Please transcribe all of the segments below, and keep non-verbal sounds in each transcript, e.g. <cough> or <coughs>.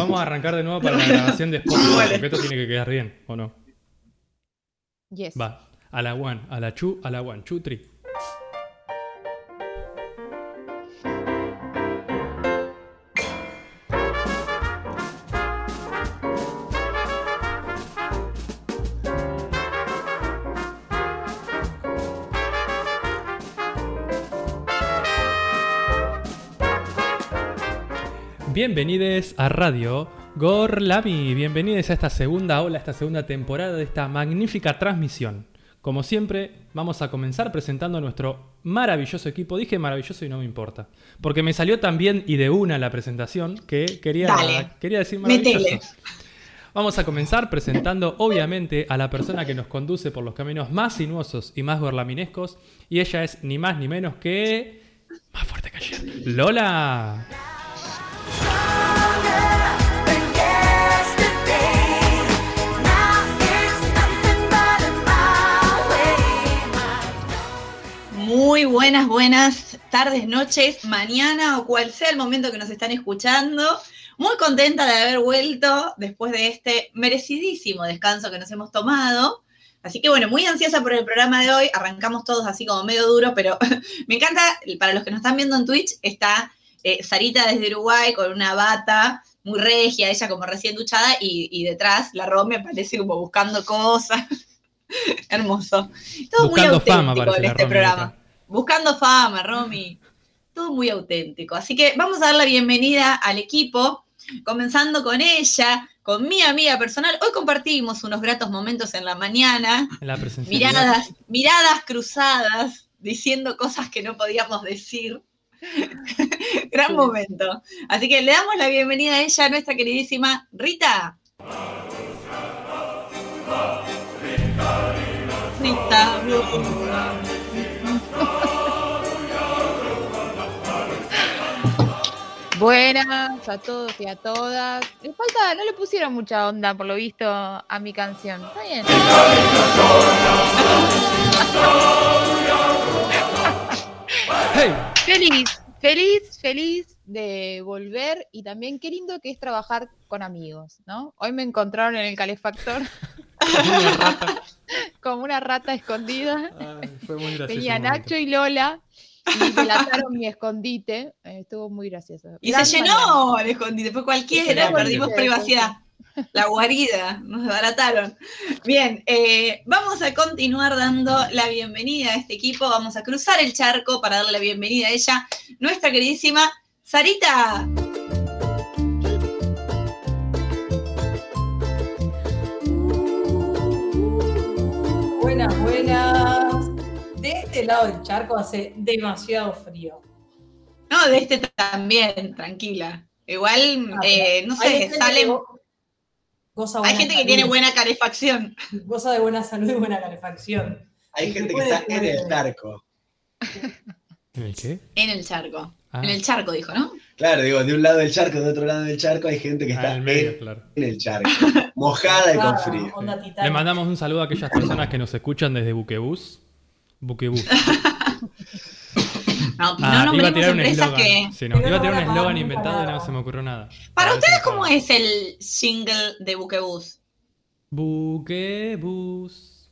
Vamos a arrancar de nuevo para la <laughs> grabación de Spotify, porque esto tiene que quedar bien, ¿o no? Yes. Va, a la one, a la chu, a la one, chu, tri. Bienvenidos a Radio Gorlami, bienvenidos a esta segunda ola, esta segunda temporada de esta magnífica transmisión. Como siempre, vamos a comenzar presentando a nuestro maravilloso equipo. Dije maravilloso y no me importa, porque me salió tan bien y de una la presentación que quería, Dale, quería decir maravilloso. metele. Vamos a comenzar presentando, obviamente, a la persona que nos conduce por los caminos más sinuosos y más gorlaminescos, y ella es ni más ni menos que... Más fuerte que ayer. Lola. Muy buenas, buenas tardes, noches, mañana o cual sea el momento que nos están escuchando. Muy contenta de haber vuelto después de este merecidísimo descanso que nos hemos tomado. Así que bueno, muy ansiosa por el programa de hoy. Arrancamos todos así como medio duro, pero <laughs> me encanta, para los que nos están viendo en Twitch, está eh, Sarita desde Uruguay con una bata muy regia, ella como recién duchada, y, y detrás la Romy aparece como buscando cosas. <laughs> Hermoso. Todo Buscando muy auténtico fama, en este programa. acá. Buscando fama, Romy. Todo muy auténtico. Así que vamos a dar la bienvenida al equipo, comenzando con ella, con mi amiga personal. Hoy compartimos unos gratos momentos en la mañana, la miradas, miradas cruzadas, diciendo cosas que no podíamos decir. <laughs> Gran momento. Así que le damos la bienvenida a ella, a nuestra queridísima Rita. Rita. <laughs> Buenas a todos y a todas. Le falta, no le pusieron mucha onda, por lo visto, a mi canción. Está bien. ¡Hey! Feliz, feliz, feliz de volver y también qué lindo que es trabajar con amigos, ¿no? Hoy me encontraron en el calefactor Como una rata. <laughs> como una rata escondida. Ay, fue muy gracioso. Tenía. Nacho y Lola y delataron mi escondite. Estuvo muy gracioso. Y Gran se llenó el escondite, fue cualquiera, perdimos sí, privacidad. La guarida, nos desbarataron. Bien, eh, vamos a continuar dando la bienvenida a este equipo. Vamos a cruzar el charco para darle la bienvenida a ella, nuestra queridísima Sarita. Buenas, buenas. De este lado del charco hace demasiado frío. No, de este también, tranquila. Igual, Ah, eh, no sé, salen. Hay gente que tiene buena calefacción. Goza de buena salud y buena calefacción. Hay Y gente que está en el charco. ¿En el qué? En el charco. Ah, En el charco, dijo, ¿no? Claro, digo, de un lado del charco, de otro lado del charco, hay gente que ah, está en el en, medio, claro. el charco. Mojada y con Ah, frío. onda Le mandamos un saludo a aquellas personas que nos escuchan desde Buquebus. Buquebus. <laughs> No, Ah, no iba a nombremos tirar un empresas eslogan. que. Sí, no, iba a tirar un eslogan inventado y no se me ocurrió nada. Para ustedes, ¿cómo es el jingle de Buquebus? Buquebus.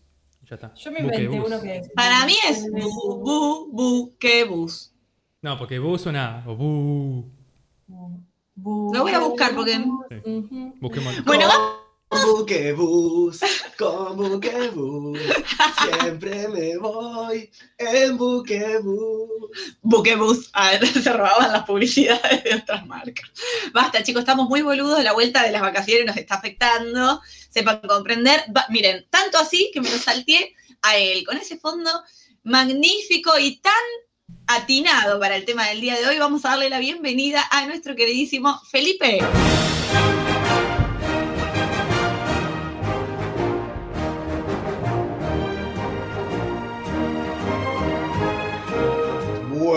Ya está. Yo me inventé Buquebus. uno que. Para mí es bu, bu, buquebus. No, porque bu suena. O bu. Bu- Lo voy a buscar porque- Ujú. Busquemos. Bueno, Con buquebus, con buquebus, siempre me voy en buquebus. Buquebus. A ver, <laughs> se robaban las publicidades de otras marcas. Basta, chicos, estamos muy boludos. La vuelta de las vacaciones nos está afectando. Sepan comprender. Miren, tanto así que me lo salteé a él con ese fondo magnífico y tan atinado para el tema del día de hoy. Vamos a darle la bienvenida a nuestro queridísimo Felipe.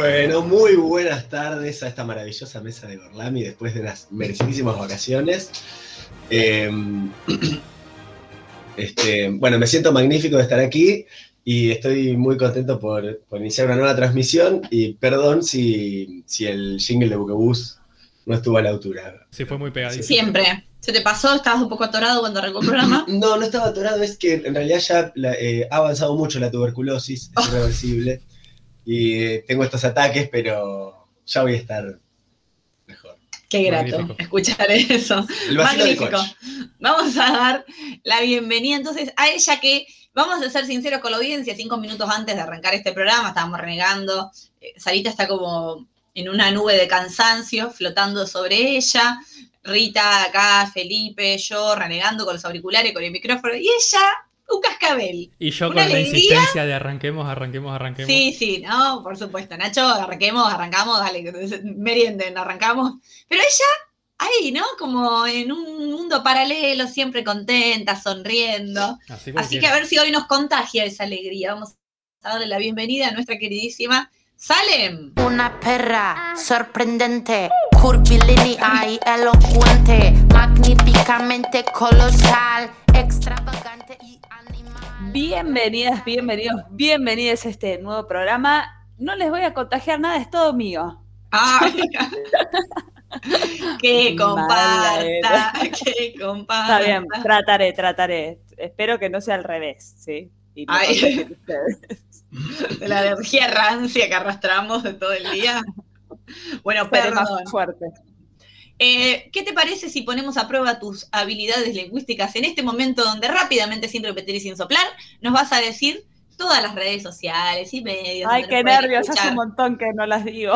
Bueno, muy buenas tardes a esta maravillosa mesa de Gorlami después de unas merecidísimas vacaciones. Eh, <clears throat> este, bueno, me siento magnífico de estar aquí y estoy muy contento por, por iniciar una nueva transmisión y perdón si, si el jingle de Buquebus no estuvo a la altura. Sí, fue muy pegadito. Siempre. ¿Se te pasó? ¿Estabas un poco atorado cuando arrancó el programa? <clears throat> No, no estaba atorado, es que en realidad ya la- eh, ha avanzado mucho la tuberculosis, es irreversible. Y tengo estos ataques, pero ya voy a estar mejor. Qué grato Magnífico. escuchar eso. El vasito de Magnífico. Vamos a dar la bienvenida entonces a ella que, vamos a ser sinceros con la audiencia, cinco minutos antes de arrancar este programa, estábamos renegando, eh, Sarita está como en una nube de cansancio flotando sobre ella, Rita acá, Felipe, yo renegando con los auriculares, con el micrófono, y ella, un cascabel. Y yo Una con la insistencia de arranquemos, arranquemos, arranquemos. Sí, sí, no, por supuesto. Nacho, arranquemos, arrancamos, dale, merienden, arrancamos. Pero ella, ahí, ¿no? Como en un mundo paralelo, siempre contenta, sonriendo. Así, Así que a ver si hoy nos contagia esa alegría. Vamos a darle la bienvenida a nuestra queridísima Salem. Una perra sorprendente, curvilínea y elocuente, magníficamente colosal, extravagante y. Bienvenidas, bienvenidos, bienvenidos a este nuevo programa. No les voy a contagiar nada, es todo mío. Ay, que <laughs> comparta, <laughs> que comparta. Está bien, trataré, trataré. Espero que no sea al revés, ¿sí? Y no Ay. De la energía rancia que arrastramos de todo el día. Bueno, Seré más perdón. fuerte. Eh, ¿Qué te parece si ponemos a prueba tus habilidades lingüísticas en este momento donde rápidamente, sin repetir y sin soplar, nos vas a decir todas las redes sociales y medios? Ay, qué nervios, hace un montón que no las digo.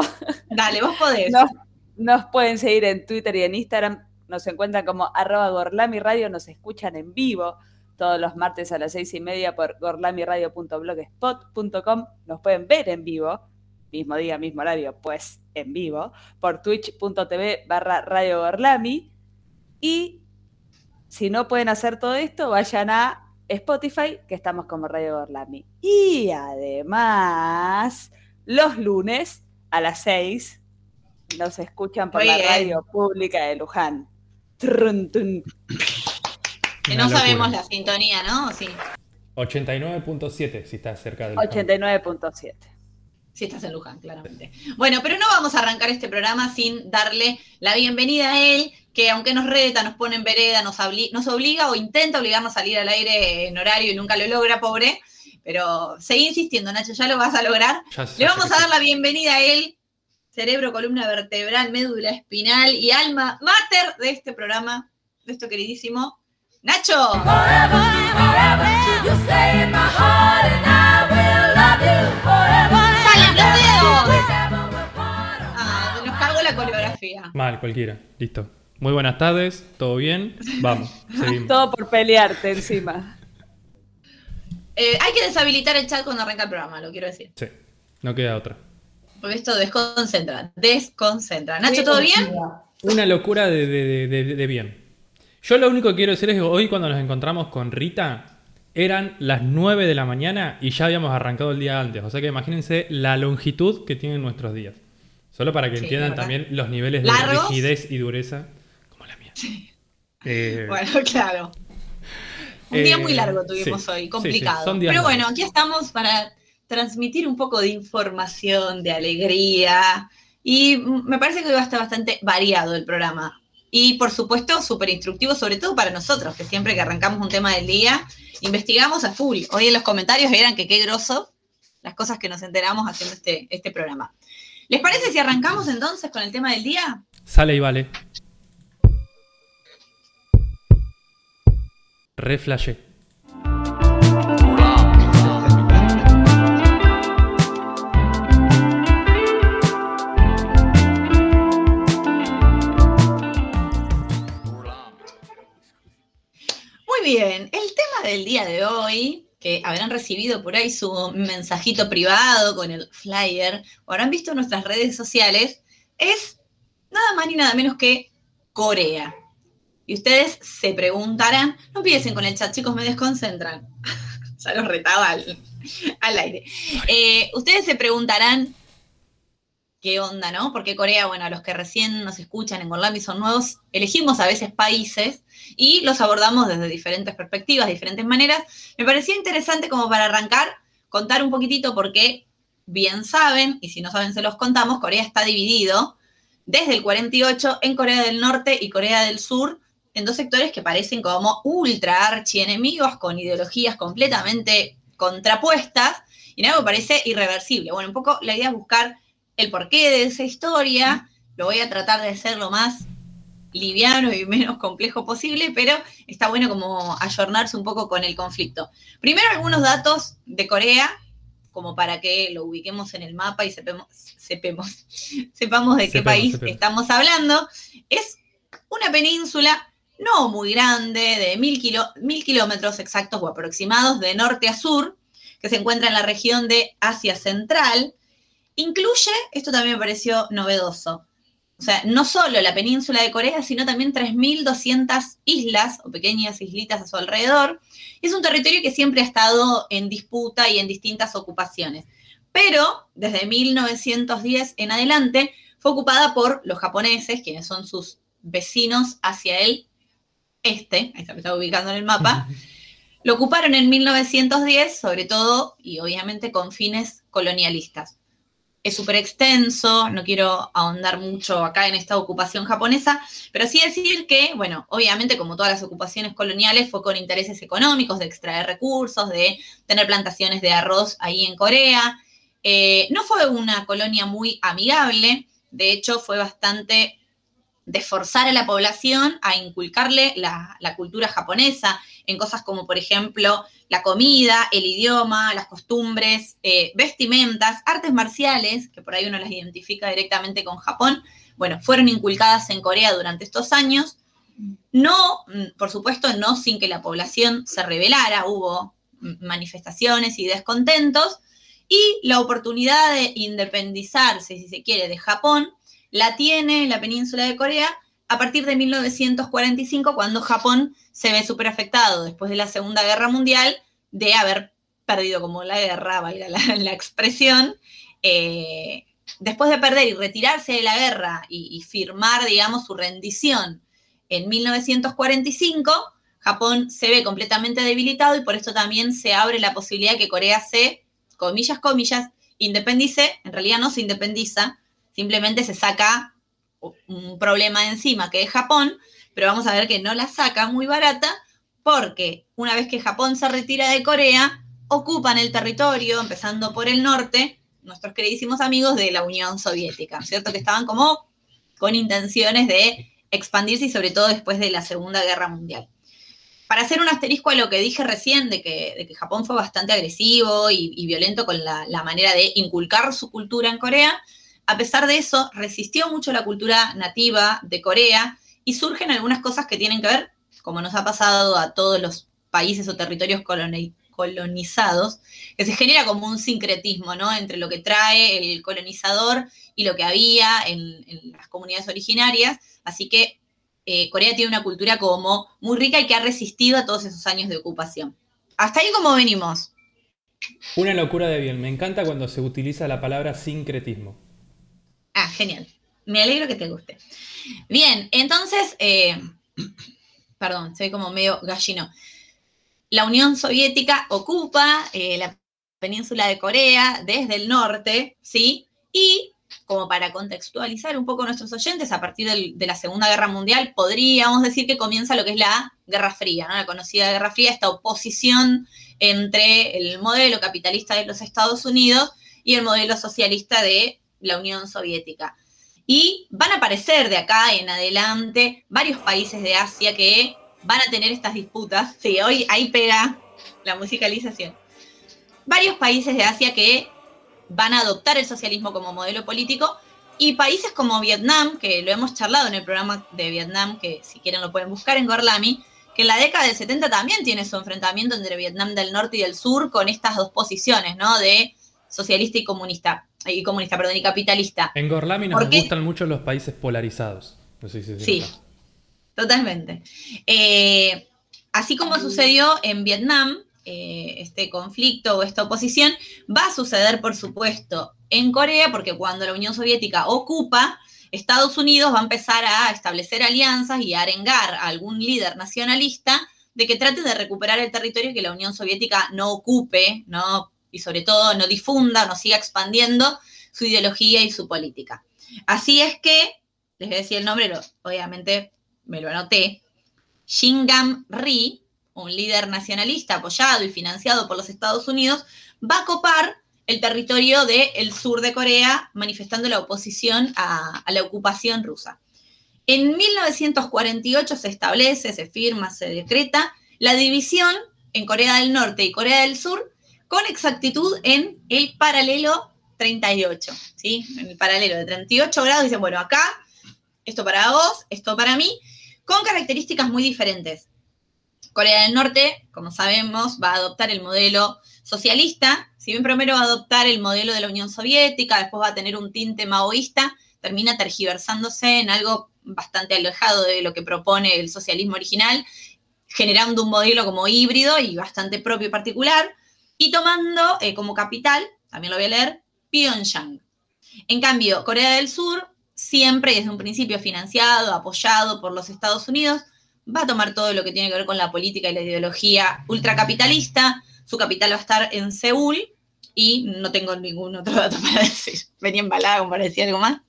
Dale, vos podés. Nos, nos pueden seguir en Twitter y en Instagram. Nos encuentran como arroba Gorlami Radio. Nos escuchan en vivo todos los martes a las seis y media por gorlamiradio.blogspot.com. Nos pueden ver en vivo, mismo día, mismo horario, pues en vivo, por twitch.tv barra Radio Gorlami. Y si no pueden hacer todo esto, vayan a Spotify, que estamos como Radio Gorlami. Y además, los lunes a las 6 nos escuchan por Muy la bien. radio pública de Luján. Trun, que no locura. sabemos la sintonía, ¿no? Sí, 89.7 si estás cerca del 89.7. sí estás en Luján, claramente. Bueno, pero no vamos a arrancar este programa sin darle la bienvenida a él, que aunque nos reta, nos pone en vereda, nos, nos obliga o intenta obligarnos a salir al aire en horario y nunca lo logra, pobre. Pero seguí insistiendo, Nacho, ya lo vas a lograr. Ya- ya Le vamos a dar la bienvenida a él, cerebro, columna vertebral, médula espinal y alma mater de este programa, de esto queridísimo, Nacho. ¡Salen la coreografía. Mal, cualquiera. Listo. Muy buenas tardes, ¿todo bien? Vamos, <laughs> seguimos. Todo por pelearte encima. <laughs> Eh, hay que deshabilitar el chat cuando arranca el programa, lo quiero decir. Sí, no queda otra. Porque esto desconcentra, desconcentra. Nacho, ¿todo bien? Una locura de, de- de- de bien. Yo lo único que quiero decir es que hoy cuando nos encontramos con Rita eran las 9 de la mañana y ya habíamos arrancado el día antes. O sea que imagínense la longitud que tienen nuestros días. Solo para que Sí, entiendan también los niveles de ¿Largos? rigidez y dureza como la mía. Eh, <laughs> Bueno, claro. Un día Eh, muy largo tuvimos sí, hoy, sí, complicado. sí, Pero bueno, aquí estamos para transmitir un poco de información, de alegría. Y me parece que hoy va a estar bastante variado el programa. Y por supuesto, súper instructivo, sobre todo para nosotros, que siempre que arrancamos un tema del día, investigamos a full. Hoy en los comentarios eran que qué grosso las cosas que nos enteramos haciendo este, este programa. ¿Les parece si arrancamos entonces con el tema del día? Sale y vale. Re flashé. Muy bien, el tema del día de hoy, que habrán recibido por ahí su mensajito privado con el flyer, o habrán visto en nuestras redes sociales, es nada más ni nada menos que Corea. Y ustedes se preguntarán, no empiecen con el chat, chicos, me desconcentran. <laughs> ya los retaba al, al aire. Eh, ustedes se preguntarán qué onda, ¿no? Porque Corea, bueno, a los que recién nos escuchan en Gorlami son nuevos, elegimos a veces países y los abordamos desde diferentes perspectivas, diferentes maneras. Me parecía interesante como para arrancar, contar un poquitito porque, bien saben, y si no saben se los contamos, Corea está dividido desde el 48 en Corea del Norte y Corea del Sur, en dos sectores que parecen como ultra archienemigos, con ideologías completamente contrapuestas, y en algo que parece irreversible. Bueno, un poco la idea es buscar el porqué de esa historia, lo voy a tratar de hacer lo más liviano y menos complejo posible, pero está bueno como ayornarse un poco con el conflicto. Primero algunos datos de Corea, como para que lo ubiquemos en el mapa y <laughs> sepamos, de qué Sepemos, país sepemos. estamos hablando. Es una península no muy grande, de mil, kilo- mil kilómetros exactos o aproximados de norte a sur, que se encuentra en la región de Asia Central. Incluye, esto también me pareció novedoso, o sea, no solo la península de Corea, sino también 3.200 islas o pequeñas islitas a su alrededor. Es un territorio que siempre ha estado en disputa y en distintas ocupaciones. Pero desde 1910 en adelante fue ocupada por los japoneses, quienes son sus vecinos hacia el este, ahí está, me estaba ubicando en el mapa. <laughs> Lo ocuparon en 1910, sobre todo y obviamente con fines colonialistas es súper extenso, no quiero ahondar mucho acá en esta ocupación japonesa, pero sí decir que, bueno, obviamente como todas las ocupaciones coloniales fue con intereses económicos, de extraer recursos, de tener plantaciones de arroz ahí en Corea. Eh, no fue una colonia muy amigable, de hecho fue bastante de forzar a la población a inculcarle la, la cultura japonesa en cosas como, por ejemplo, la comida, el idioma, las costumbres, eh, vestimentas, artes marciales, que por ahí uno las identifica directamente con Japón, bueno, fueron inculcadas en Corea durante estos años. No, mm, por supuesto, no sin que la población se rebelara, hubo mm, manifestaciones y descontentos, y la oportunidad de independizarse, si se quiere, de Japón, la tiene la península de Corea a partir de 1945, cuando Japón se ve súper afectado después de la Segunda Guerra Mundial de haber perdido como la guerra, valga la, <laughs> expresión, eh, después de perder y retirarse de la guerra y, y firmar, digamos, su rendición en 1945, Japón se ve completamente debilitado y por esto también se abre la posibilidad de que Corea se, comillas, comillas, independice, en realidad no se independiza, simplemente se saca un problema encima que es Japón, pero vamos a ver que no la saca muy barata porque una vez que Japón se retira de Corea, ocupan el territorio, empezando por el norte, nuestros queridísimos amigos de la Unión Soviética, ¿cierto? Que estaban como con intenciones de expandirse y sobre todo después de la Segunda Guerra Mundial. Para hacer un asterisco a lo que dije recién, de que, de que Japón fue bastante agresivo y, violento con la manera de inculcar su cultura en Corea, a pesar de eso, resistió mucho la cultura nativa de Corea y surgen algunas cosas que tienen que ver, como nos ha pasado a todos los países o territorios coloni- colonizados, que se genera como un sincretismo, ¿no? Entre lo que trae el colonizador y lo que había en, en las comunidades originarias. Así que eh, Corea tiene una cultura como muy rica y que ha resistido a todos esos años de ocupación. Hasta ahí como venimos. Una locura de bien. Me encanta cuando se utiliza la palabra sincretismo. Ah, genial. Me alegro que te guste. Bien, entonces, eh, <clears throat> perdón, soy como medio gallino. La Unión Soviética ocupa eh, la península de Corea desde el norte, ¿sí? Y como para contextualizar un poco nuestros oyentes, a partir de la Segunda Guerra Mundial, podríamos decir que comienza lo que es la Guerra Fría, ¿no? La conocida Guerra Fría, esta oposición entre el modelo capitalista de los Estados Unidos y el modelo socialista de la Unión Soviética. Y van a aparecer de acá en adelante varios países de Asia que van a tener estas disputas. Sí, hoy ahí pega la musicalización. Varios países de Asia que van a adoptar el socialismo como modelo político y países como Vietnam, que lo hemos charlado en el programa de Vietnam, que si quieren lo pueden buscar en Gorlami, que en la década del 70 también tiene su enfrentamiento entre Vietnam del norte y del sur con estas dos posiciones, ¿no? De socialista y comunista, y comunista, perdón, y capitalista. En Gorlami nos gustan mucho los países polarizados. No sé si se Sí, totalmente. Eh, así como sucedió en Vietnam, eh, este conflicto o esta oposición, va a suceder, por supuesto, en Corea, porque cuando la Unión Soviética ocupa, Estados Unidos va a empezar a establecer alianzas y a arengar a algún líder nacionalista de que trate de recuperar el territorio que la Unión Soviética no ocupe, ¿no? Y sobre todo no difunda, no siga expandiendo su ideología y su política. Así es que les voy a decir el nombre, obviamente me lo anoté. Shingam Ri, un líder nacionalista apoyado y financiado por los Estados Unidos, va a copar el territorio del sur de Corea, manifestando la oposición a la ocupación rusa. En 1948 se establece, se firma, se decreta la división en Corea del Norte y Corea del Sur con exactitud en el paralelo 38, ¿sí? En el paralelo de 38 grados dicen, bueno, acá, esto para vos, esto para mí, con características muy diferentes. Corea del Norte, como sabemos, va a adoptar el modelo socialista, si bien primero va a adoptar el modelo de la Unión Soviética, después va a tener un tinte maoísta, termina tergiversándose en algo bastante alejado de lo que propone el socialismo original, generando un modelo como híbrido y bastante propio y particular, y tomando eh, como capital, también lo voy a leer, Pyongyang. En cambio, Corea del Sur, siempre desde un principio financiado, apoyado por los Estados Unidos, va a tomar todo lo que tiene que ver con la política y la ideología ultracapitalista. Su capital va a estar en Seúl y no tengo ningún otro dato para <laughs> decir. Venía embalada como para decir algo más.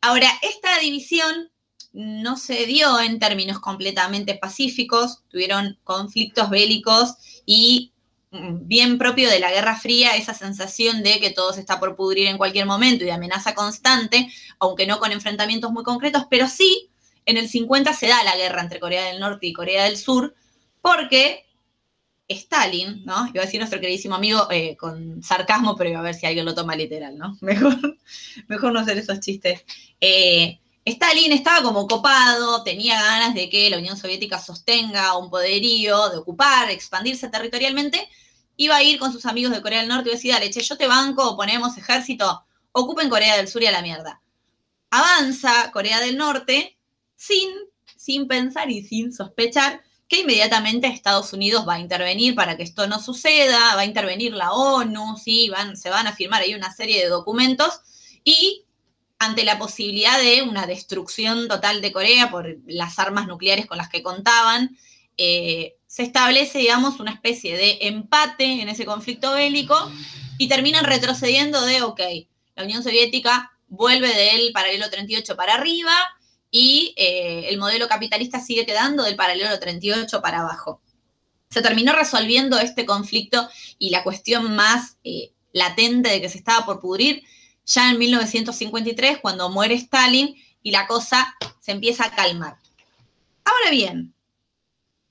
Ahora, esta división no se dio en términos completamente pacíficos, tuvieron conflictos bélicos y bien propio de la Guerra Fría, esa sensación de que todo se está por pudrir en cualquier momento y de amenaza constante, aunque no con enfrentamientos muy concretos, pero sí en el 50 se da la guerra entre Corea del Norte y Corea del Sur, porque Stalin, ¿no? Iba a decir nuestro queridísimo amigo eh, con sarcasmo, pero a ver si alguien lo toma literal, ¿no? <laughs> Mejor, mejor no hacer esos chistes. Eh, Stalin estaba como copado, tenía ganas de que la Unión Soviética sostenga un poderío, de ocupar, expandirse territorialmente. Iba a ir con sus amigos de Corea del Norte y iba a decir, dale, che, yo te banco, ponemos ejército, ocupen Corea del Sur y a la mierda. Avanza Corea del Norte sin, sin pensar y sin sospechar que inmediatamente Estados Unidos va a intervenir para que esto no suceda, va a intervenir la ONU, ¿sí? se van a firmar ahí una serie de documentos y ante la posibilidad de una destrucción total de Corea por las armas nucleares con las que contaban, eh, se establece, digamos, una especie de empate en ese conflicto bélico y terminan retrocediendo de, ok, la Unión Soviética vuelve del paralelo 38 para arriba y eh, el modelo capitalista sigue quedando del paralelo 38 para abajo. Se terminó resolviendo este conflicto y la cuestión más eh, latente de que se estaba por pudrir ya en 1953, cuando muere Stalin y la cosa se empieza a calmar. Ahora bien,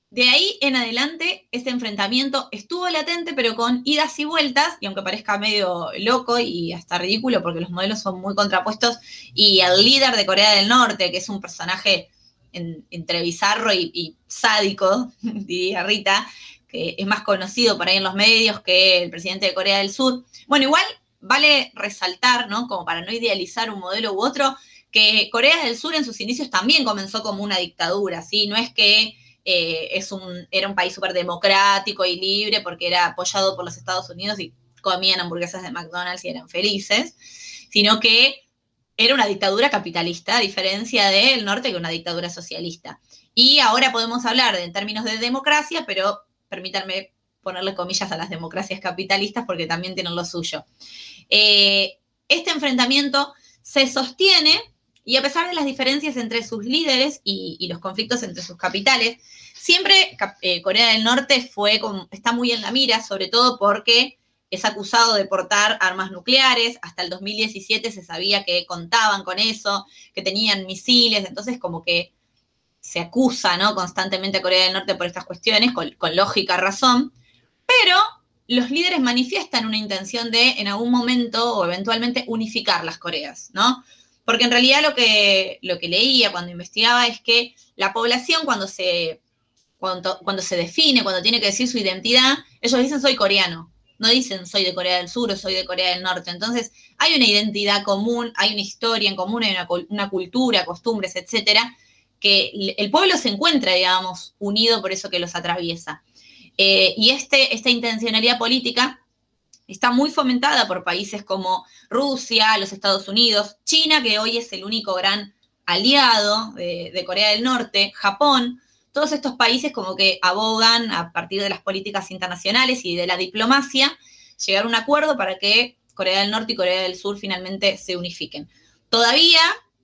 de ahí en adelante, este enfrentamiento estuvo latente, pero con idas y vueltas, y aunque parezca medio loco y hasta ridículo, porque los modelos son muy contrapuestos, y el líder de Corea del Norte, que es un personaje en, entre bizarro y, y sádico, <laughs> diría Rita, que es más conocido por ahí en los medios que el presidente de Corea del Sur. Bueno, igual vale resaltar, ¿no? Como para no idealizar un modelo u otro, que Corea del Sur en sus inicios también comenzó como una dictadura, ¿sí? No es que eh, es un, era un país súper democrático y libre porque era apoyado por los Estados Unidos y comían hamburguesas de McDonald's y eran felices, sino que era una dictadura capitalista, a diferencia del norte que una dictadura socialista. Y ahora podemos hablar en términos de democracia, pero permítanme ponerle comillas a las democracias capitalistas porque también tienen lo suyo. Eh, este enfrentamiento se sostiene y a pesar de las diferencias entre sus líderes y, los conflictos entre sus capitales, siempre eh, Corea del Norte fue está muy en la mira, sobre todo porque es acusado de portar armas nucleares. Hasta el 2017 se sabía que contaban con eso, que tenían misiles, entonces como que se acusa ¿no? constantemente a Corea del Norte por estas cuestiones, con, con lógica razón, pero los líderes manifiestan una intención de en algún momento o eventualmente unificar las Coreas, ¿no? Porque en realidad lo que, lo que leía cuando investigaba es que la población cuando se, cuando, cuando se define, cuando tiene que decir su identidad, ellos dicen soy coreano, no dicen soy de Corea del Sur o soy de Corea del Norte. Entonces hay una identidad común, hay una historia en común, hay una, una cultura, costumbres, etcétera, que el pueblo se encuentra, digamos, unido por eso que los atraviesa. Eh, y este, esta intencionalidad política está muy fomentada por países como Rusia, los Estados Unidos, China, que hoy es el único gran aliado de, de, Corea del Norte, Japón, todos estos países como que abogan a partir de las políticas internacionales y de la diplomacia, llegar a un acuerdo para que Corea del Norte y Corea del Sur finalmente se unifiquen. Todavía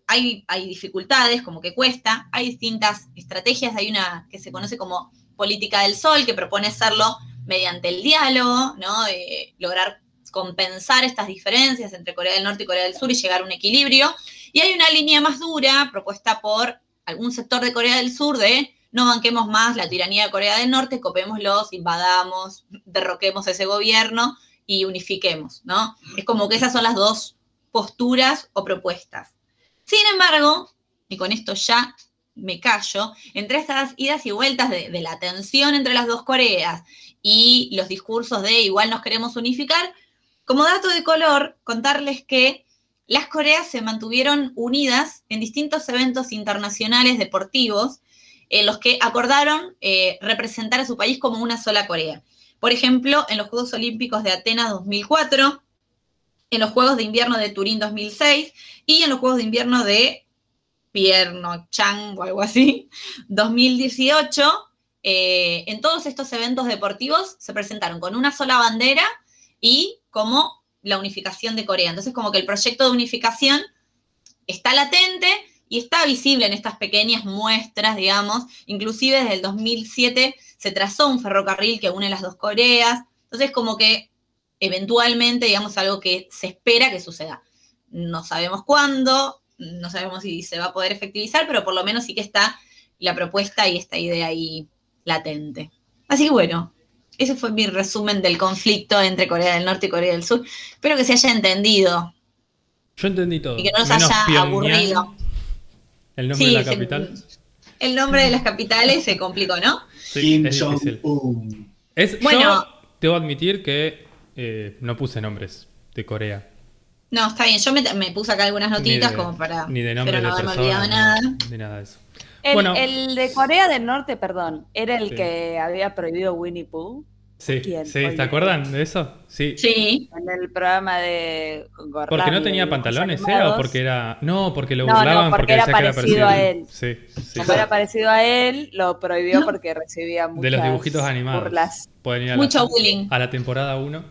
hay dificultades, como que cuesta, hay distintas estrategias, hay una que se conoce como política del sol, que propone hacerlo mediante el diálogo, ¿no? De lograr compensar estas diferencias entre Corea del Norte y Corea del Sur y llegar a un equilibrio. Y hay una línea más dura propuesta por algún sector de Corea del Sur de no banquemos más la tiranía de Corea del Norte, copémoslos, invadamos, derroquemos ese gobierno y unifiquemos, ¿no? Es como que esas son las dos posturas o propuestas. Sin embargo, y con esto ya me callo, entre estas idas y vueltas de, la tensión entre las dos Coreas y los discursos de igual nos queremos unificar, como dato de color, contarles que las Coreas se mantuvieron unidas en distintos eventos internacionales deportivos en los que acordaron eh, representar a su país como una sola Corea. Por ejemplo, en los Juegos Olímpicos de Atenas 2004, en los Juegos de Invierno de Turín 2006 y en los Juegos de Invierno de Chang o algo así, <laughs> 2018. eh, en todos estos eventos deportivos se presentaron con una sola bandera y como la unificación de Corea. Entonces, como que el proyecto de unificación está latente y está visible en estas pequeñas muestras, digamos. Inclusive desde el 2007 se trazó un ferrocarril que une las dos Coreas. Entonces, como que eventualmente, digamos, algo que se espera que suceda. No sabemos cuándo, no sabemos si se va a poder efectivizar, pero por lo menos sí que está la propuesta y esta idea ahí latente. Así que bueno, ese fue mi resumen del conflicto entre Corea del Norte y Corea del Sur. Espero que se haya entendido Yo entendí todo. y que no nos Menos haya Pyongyang, aburrido. El nombre Sí, de la capital. El nombre de las capitales se complicó, ¿no? Sí, Kim es difícil. Es, Bueno. Yo debo admitir que eh, no puse nombres de Corea. No, está bien. Yo me, me puse acá algunas notitas de- como para. Ni de nombre pero no de haberme persona, olvidado nada. Ni, ni nada de eso. El, Bueno. el de Corea del Norte, perdón, era el Sí. que había prohibido Winnie Pooh Sí, ¿Quién? sí. ¿te acuerdan de eso? Sí. Sí. en el programa de Gorlami, ¿Porque no de tenía pantalones era o porque era.? No, porque lo No, no, burlaban porque porque, era decía que era parecido a él. Sí, sí. Como era parecido a él, lo prohibió porque recibía muchas De los dibujitos animados. burlas. Pueden ir a Mucho la, bullying. a la temporada 1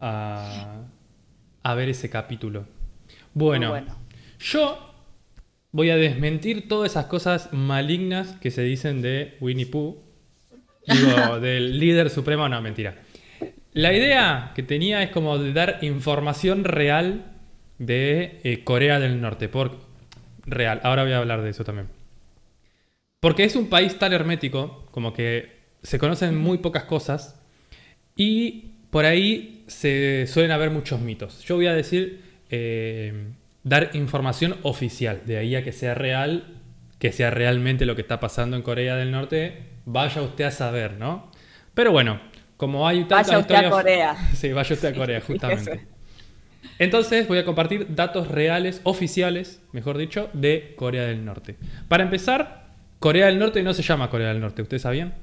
a, a ver ese capítulo. Bueno, yo voy a desmentir todas esas cosas malignas que se dicen de Winnie Pooh. Digo, <laughs> del líder supremo, no, mentira. La idea que tenía es como de dar información real de eh, Corea del Norte. Por, real, ahora voy a hablar de eso también. Porque es un país tan hermético, como que se conocen muy pocas cosas y por ahí se suelen haber muchos mitos. Yo voy a decir, eh, dar información oficial, de ahí a que sea real, que sea realmente lo que está pasando en Corea del Norte, vaya usted a saber, ¿no? Pero bueno, como hay tantas Vaya usted a Corea. <laughs> Sí, vaya usted a Corea, justamente. Entonces voy a compartir datos reales, oficiales, mejor dicho, de Corea del Norte. Para empezar, Corea del Norte no se llama Corea del Norte, ¿ustedes sabían?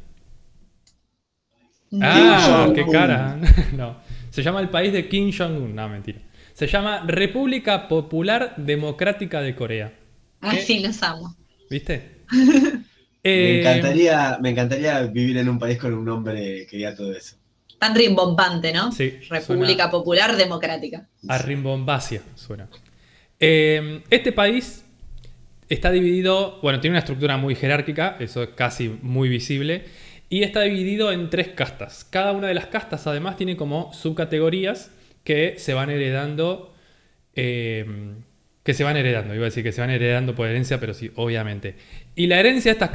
Ah, qué cara. <laughs> no, se llama el país de Kim Jong-un, no, mentira. Se llama República Popular Democrática de Corea. Ay, ¿Qué? sí, los amo. ¿Viste? <laughs> Me Eh, encantaría, me encantaría vivir en un país con un nombre que diga todo eso. Tan rimbombante, ¿no? Sí, República suena- Popular Democrática. A rimbombacia suena. Eh, este país está dividido, bueno, tiene una estructura muy jerárquica, eso es casi muy visible, y está dividido en tres castas. Cada una de las castas además tiene como subcategorías que se van heredando, eh, que se van heredando, iba a decir que se van heredando por herencia, pero sí, obviamente. Y la herencia de estas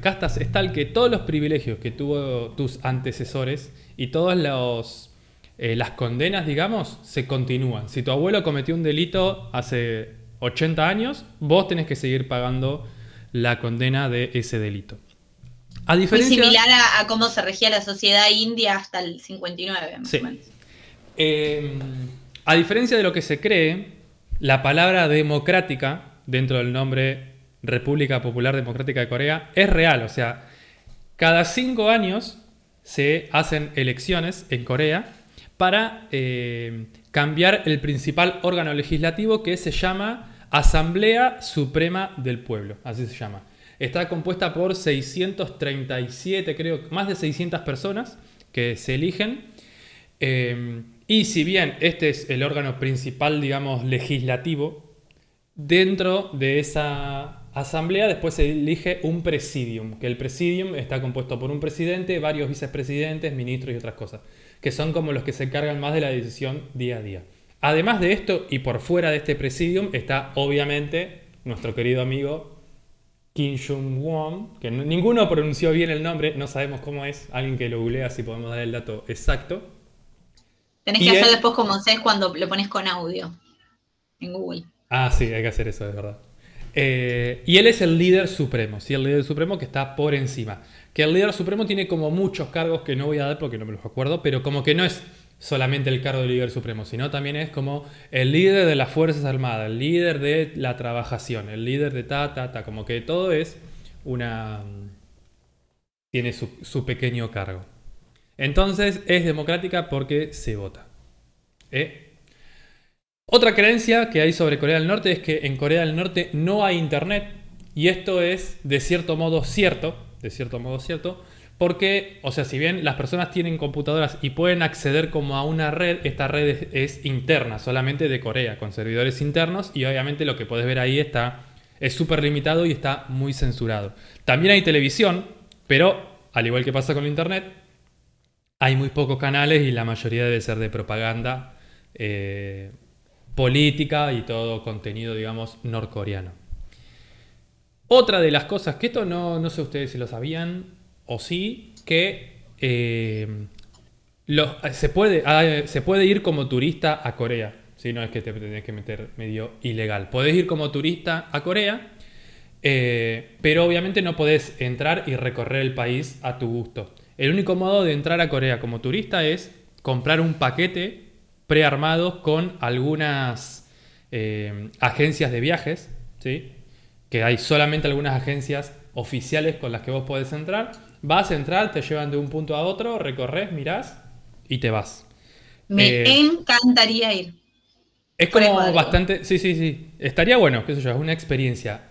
castas es tal que todos los privilegios que tuvo tus antecesores y todas eh, las condenas, digamos, se continúan. Si tu abuelo cometió un delito hace 80 años, vos tenés que seguir pagando la condena de ese delito. A Muy similar a, a cómo se regía la sociedad india hasta el 59, más Sí. o menos. Eh, a diferencia de lo que se cree, la palabra democrática dentro del nombre República Popular Democrática de Corea es real. O sea, cada cinco años se hacen elecciones en Corea para eh, cambiar el principal órgano legislativo que se llama Asamblea Suprema del Pueblo. Así se llama. Está compuesta por 637, creo, más de 600 personas que se eligen. Eh, y si bien este es el órgano principal, digamos, legislativo dentro de esa asamblea después se elige un presidium, que el presidium está compuesto por un presidente, varios vicepresidentes, ministros y otras cosas, que son como los que se encargan más de la decisión día a día. Además de esto, y por fuera de este presidium, está obviamente nuestro querido amigo Kim Jong-won, que no- ninguno pronunció bien el nombre, no sabemos cómo es, alguien que lo googlea si podemos dar el dato exacto. Tenés Y que hacer después como haces cuando lo pones con audio en Google. Ah, sí, hay que hacer eso, de verdad. Eh, y él es el líder supremo, ¿sí? El líder supremo que está por encima. Que el líder supremo tiene como muchos cargos que no voy a dar porque no me los acuerdo, pero como que no es solamente el cargo de líder supremo, sino también es como el líder de las Fuerzas Armadas, el líder de la trabajación, el líder de ta, ta, ta. Como que todo es una... tiene su, pequeño cargo. Entonces es democrática porque se vota. ¿Eh? Otra creencia que hay sobre Corea del Norte es que en Corea del Norte no hay internet y esto es de cierto modo cierto, de cierto modo cierto, porque, o sea, si bien las personas tienen computadoras y pueden acceder como a una red, esta red es, interna, solamente de Corea, con servidores internos y obviamente lo que puedes ver ahí está es súper limitado y está muy censurado. También hay televisión, pero al igual que pasa con internet, hay muy pocos canales y la mayoría debe ser de propaganda eh, política y todo contenido, digamos, norcoreano. Otra de las cosas, que esto no, no sé ustedes si lo sabían o sí, que eh, lo- se, puede, ah, se puede ir como turista a Corea. Si no es que te tenés que meter medio ilegal. Podés ir como turista a Corea, eh, pero obviamente no podés entrar y recorrer el país a tu gusto. El único modo de entrar a Corea como turista es comprar un paquete prearmado con algunas eh, agencias de viajes, ¿sí? que hay solamente algunas agencias oficiales con las que vos podés entrar. Vas a entrar, te llevan de un punto a otro, recorres, mirás y te vas. Me Eh, encantaría ir. Es como bastante. Sí, sí, sí. Estaría bueno, qué sé yo, es una experiencia.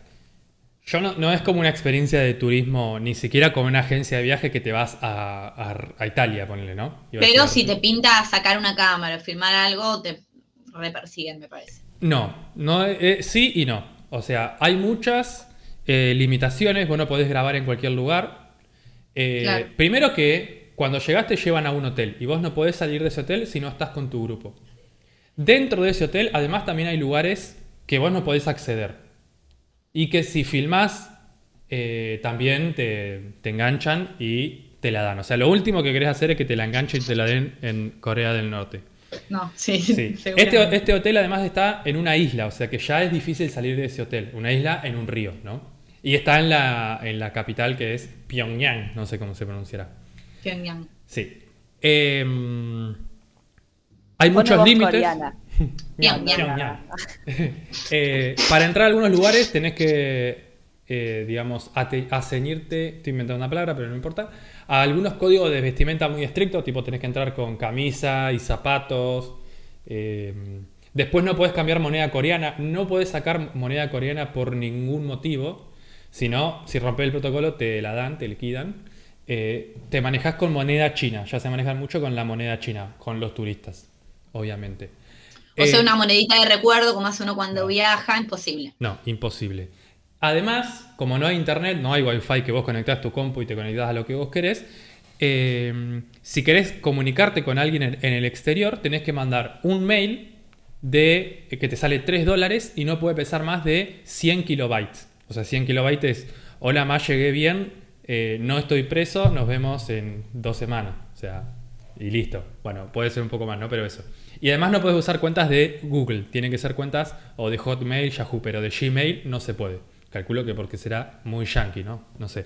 Yo no, no es como una experiencia de turismo, ni siquiera como una agencia de viaje que te vas a, a- a Italia, ponele, ¿no? Iba Pero si te pinta sacar una cámara o filmar algo, te repersiguen, me parece. No, no eh, sí y no. O sea, hay muchas eh, limitaciones. Vos no podés grabar en cualquier lugar. Eh, Claro. Primero que cuando llegas te llevan a un hotel y vos no podés salir de ese hotel si no estás con tu grupo. Dentro de ese hotel, además, también hay lugares que vos no podés acceder. Y que si filmás, eh, también te, te enganchan y te la dan. O sea, lo último que querés hacer es que te la enganchen y te la den en Corea del Norte. No, sí. <laughs> Este, este hotel además está en una isla, o sea que ya es difícil salir de ese hotel. Una isla en un río, ¿no? Y está en la, en la capital que es Pyongyang, no sé cómo se pronunciará. Pyongyang. Sí. Em, hay Pone muchos límites. <laughs> Pyongyang. Pyongyang. <laughs> Eh, para entrar a algunos lugares tenés que, eh, digamos, aceñirte, estoy inventando una palabra, pero no importa, a algunos códigos de vestimenta muy estrictos, tipo tenés que entrar con camisa y zapatos. eh, después no puedes cambiar moneda coreana, no puedes sacar moneda coreana por ningún motivo, sino si rompes el protocolo te la dan, te liquidan. Eh, te manejas con moneda china, ya se manejan mucho con la moneda china, con los turistas, obviamente. O sea, Eh, una monedita de recuerdo, como hace uno cuando no. viaja, imposible. no, imposible. Además, como no hay internet, no hay wifi que vos conectás tu compu y te conectás a lo que vos querés, eh, si querés comunicarte con alguien en, en el exterior, tenés que mandar un mail de eh, que te sale 3 dólares y no puede pesar más de 100 kilobytes. O sea, 100 kilobytes es, hola, más llegué bien, eh, no estoy preso, nos vemos en dos semanas. O sea, y listo. Bueno, puede ser un poco más, ¿no? Pero eso. Y además no puedes usar cuentas de Google. Tienen que ser cuentas o de Hotmail, Yahoo, pero de Gmail no se puede. Calculo que porque será muy yankee, ¿no? No sé.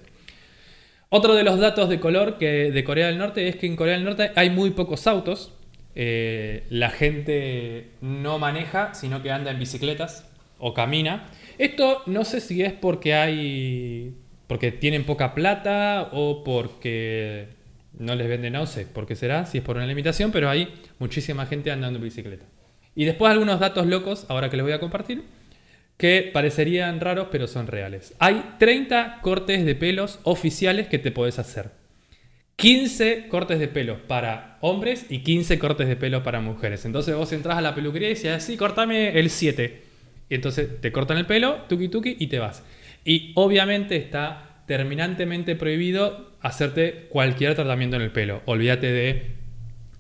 Otro de los datos de color que de Corea del Norte es que en Corea del Norte hay muy pocos autos. Eh, la gente no maneja, sino que anda en bicicletas o camina. Esto no sé si es porque hay. porque tienen poca plata o porque no les venden, no sé por qué será, si es por una limitación, pero hay muchísima gente andando en bicicleta. Y después algunos datos locos, ahora que les voy a compartir, que parecerían raros, pero son reales. Hay 30 cortes de pelos oficiales que te podés hacer. 15 cortes de pelo para hombres y 15 cortes de pelo para mujeres. Entonces vos entras a la peluquería y decís, sí, cortame el 7. Y entonces te cortan el pelo, tuki tuki, y te vas. Y obviamente está terminantemente prohibido hacerte cualquier tratamiento en el pelo. Olvídate de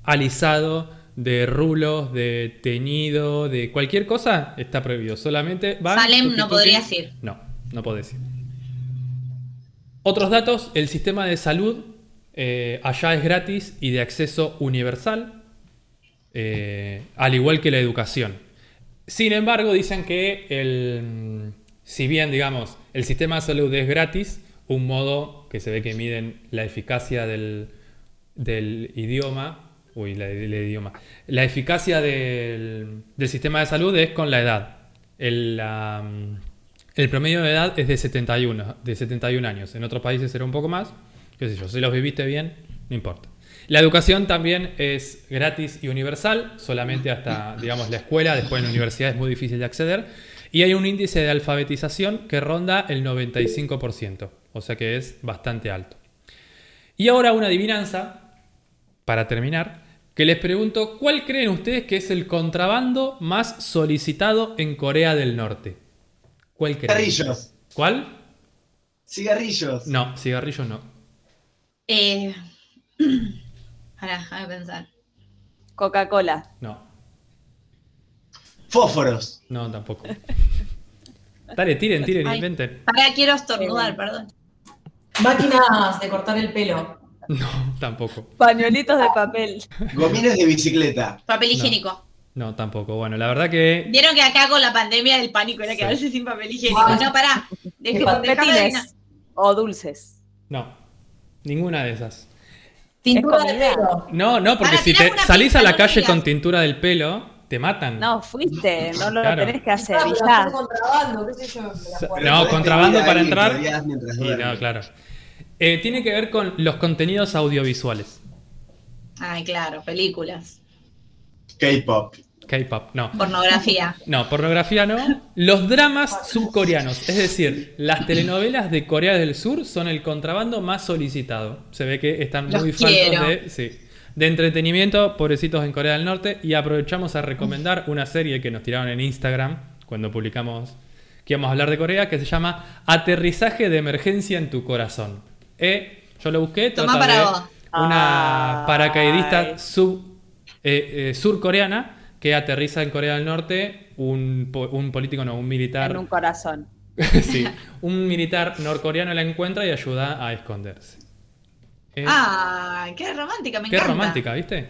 alisado, de rulos, de teñido, de cualquier cosa, está prohibido. Solamente van. Salem, tuki, no tuki. podrías ir. No, no podés ir. Otros datos, el sistema de salud eh, allá es gratis y de acceso universal, eh, al igual que la educación. Sin embargo, dicen que el, si bien, digamos, el sistema de salud es gratis, un modo que se ve que miden la eficacia del, del idioma, uy, la, el idioma, la eficacia del, del sistema de salud es con la edad. El, el promedio de edad es de 71, de 71 años. En otros países será un poco más. Qué sé yo, si los viviste bien, no importa. La educación también es gratis y universal, solamente hasta, digamos, la escuela, después en la universidad es muy difícil de acceder. Y hay un índice de alfabetización que ronda el 95%, o sea que es bastante alto. Y ahora una adivinanza, para terminar, que les pregunto, ¿cuál creen ustedes que es el contrabando más solicitado en Corea del Norte? ¿Cuál creen? Cigarrillos. ¿Cuál? Cigarrillos. No, cigarrillos no. Eh, <clears throat> Pará, déjame pensar. Coca-Cola. No, Fósforos. no, tampoco. <laughs> Dale, tiren, tiren, Ay. inventen. Pará, quiero estornudar, perdón. Máquinas de cortar el pelo. No, tampoco. Pañuelitos de papel. Gomines de bicicleta. Papel higiénico. No, tampoco. Bueno, la verdad que Vieron que acá con la pandemia del pánico era Sí. quedarse sin papel higiénico. Ah. No, pará. Dejame adivinar. Petines. O dulces. no. Ninguna de esas. Tintura de pelo. No, no, porque Ahora, si te salís a la no calle con tintura del pelo, te matan. No, fuiste, no lo Claro. tenés que hacer. Y pero ya. hacer contrabando, qué sé yo. No, contrabando para entrar. duermes. no, claro. Eh, tiene que ver con los contenidos audiovisuales. Ay, claro, películas. K-pop. K-pop, no. Pornografía. No, pornografía no. Los dramas subcoreanos, es decir, las telenovelas de Corea del Sur son el contrabando más solicitado. Se ve que están Los muy faltos quiero. de, sí, de entretenimiento, pobrecitos en Corea del Norte. Y aprovechamos a recomendar una serie que nos tiraron en Instagram cuando publicamos que íbamos a hablar de Corea, que se llama Aterrizaje de emergencia en tu corazón. Eh, yo lo busqué, trata para de vos. una Ay. paracaidista sub, eh, eh, surcoreana que aterriza en Corea del Norte, un, un político, no, un militar. En un corazón. <laughs> sí, un militar norcoreano la encuentra y ayuda a esconderse. Eh, Ay, qué romántica, me qué encanta. romántica, ¿viste?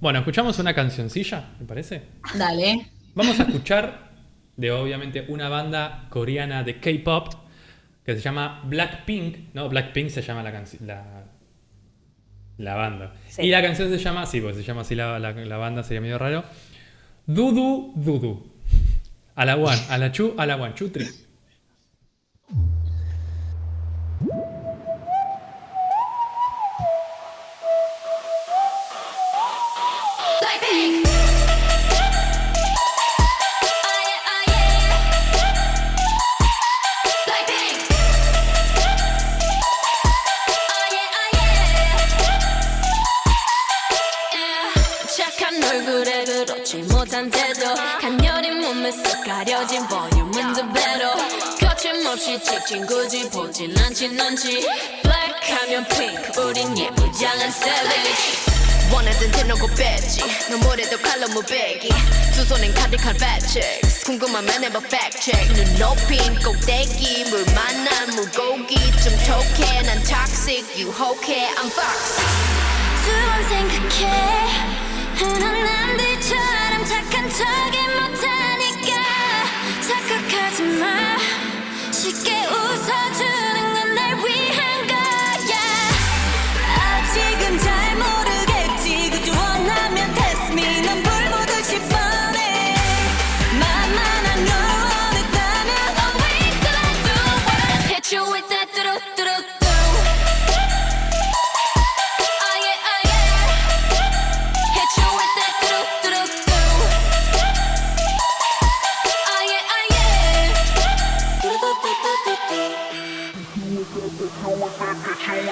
Bueno, escuchamos una cancioncilla, ¿me parece? Dale. Vamos a escuchar de obviamente una banda coreana de K-pop que se llama Blackpink, ¿no? Blackpink se llama la canción. La, la banda. Sí. Y la canción se llama, sí, pues se llama así la, la- la banda, sería medio raro. Dudu Dudu. A la one, a la chu, a la one, chu, tri. 가려진 볼륨은 두 배로 거침없이 찍힌 굳이 보진 않지 넌지. Black 하면 pink 우린 예쁘장한 savage. 원하던 대놓고 뺐지 너무래도 칼로 무배기. 두 손엔 fat chicks 궁금하면 해봐 check. 눈 높인 꼭대기 물 만난 물고기. 좀 톡해 난 toxic 유혹해 I'm fox 두번 생각해 흔한 남들처럼 착한 척이 못하니까 착각하지 마. 쉽게 웃어주 do.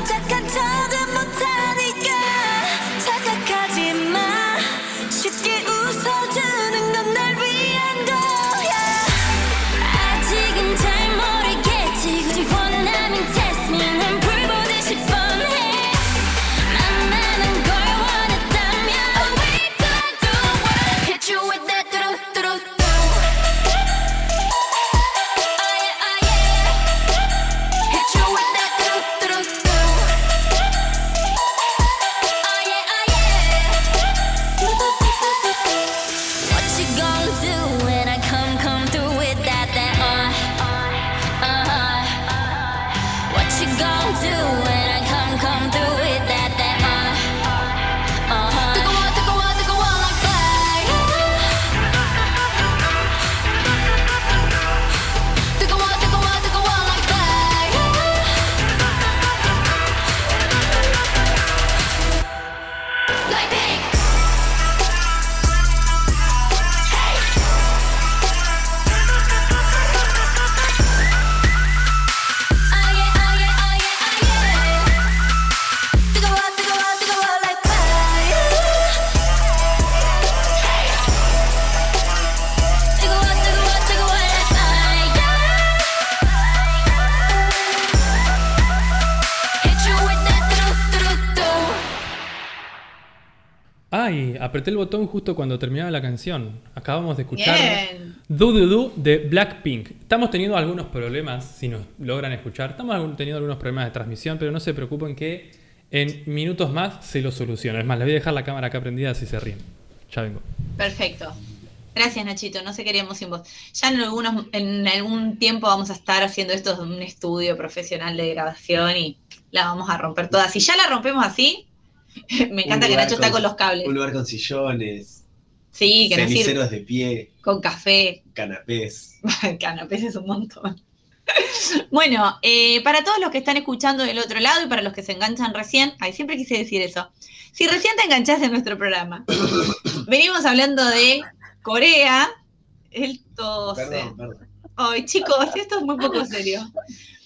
apreté el botón justo cuando terminaba la canción. Acabamos de escuchar Bien. Do Do Do de Blackpink. Estamos teniendo algunos problemas, si nos logran escuchar. Estamos teniendo algunos problemas de transmisión, pero no se preocupen que en minutos más se lo soluciona. Es más, les voy a dejar la cámara acá prendida si se ríen. Ya vengo. Perfecto. Gracias, Nachito. No se queríamos sin vos. Ya en, algunos, en algún tiempo vamos a estar haciendo esto en un estudio profesional de grabación y la vamos a romper toda. Si ya la rompemos así, <laughs> me encanta que Nacho está con los cables. Un lugar con sillones, Sí, que ceniceros de pie, con café. canapés. <laughs> Canapés es un montón. <laughs> Bueno, eh, para todos los que están escuchando del otro lado y para los que se enganchan recién, ay, siempre quise decir eso. Si recién te enganchaste en nuestro programa, <coughs> venimos hablando de Corea, el tose. Perdón, perdón. Ay, chicos, esto es muy poco serio.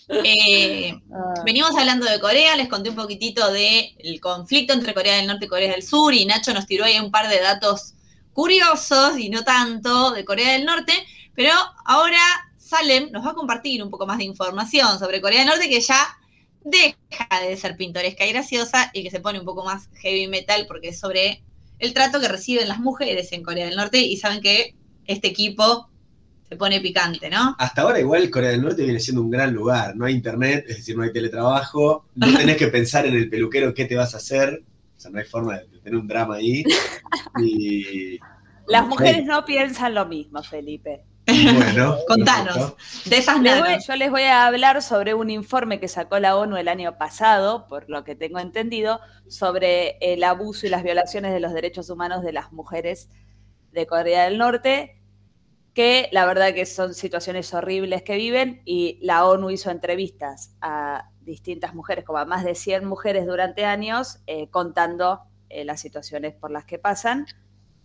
Eh, venimos hablando de Corea, les conté un poquitito del conflicto entre Corea del Norte y Corea del Sur, y Nacho nos tiró ahí un par de datos curiosos y no tanto de Corea del Norte, pero ahora Salem nos va a compartir un poco más de información sobre Corea del Norte que ya deja de ser pintoresca y graciosa y que se pone un poco más heavy metal porque es sobre el trato que reciben las mujeres en Corea del Norte y saben que este equipo pone picante, ¿no? Hasta ahora igual Corea del Norte viene siendo un gran lugar. No hay internet, es decir, no hay teletrabajo. No <laughs> tenés que pensar en el peluquero qué te vas a hacer. O sea, no hay forma de tener un drama ahí. <laughs> Y Las mujeres no piensan lo mismo, Felipe. bueno. <laughs> Contanos. De esas Les voy- yo les voy a hablar sobre un informe que sacó la ONU el año pasado, por lo que tengo entendido, sobre el abuso y las violaciones de los derechos humanos de las mujeres de Corea del Norte, que la verdad que son situaciones horribles que viven y la ONU hizo entrevistas a distintas mujeres, como a más de 100 mujeres durante años, eh, contando eh, las situaciones por las que pasan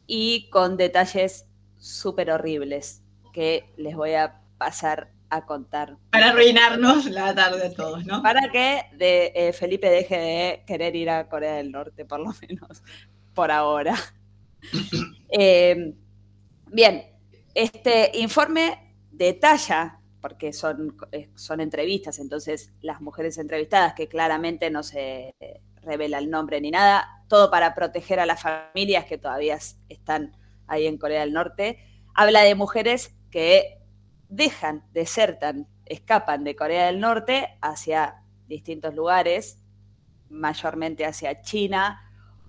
y con detalles súper horribles que les voy a pasar a contar Para arruinarnos la tarde a todos, ¿no? para que de, eh, Felipe deje de querer ir a Corea del Norte, por lo menos por ahora. <coughs> Eh, bien, este informe detalla, porque son, eh, son entrevistas, entonces las mujeres entrevistadas, que claramente no se eh, revela el nombre ni nada, todo para proteger a las familias que todavía están ahí en Corea del Norte, habla de mujeres que dejan, desertan, escapan de Corea del Norte hacia distintos lugares, mayormente hacia China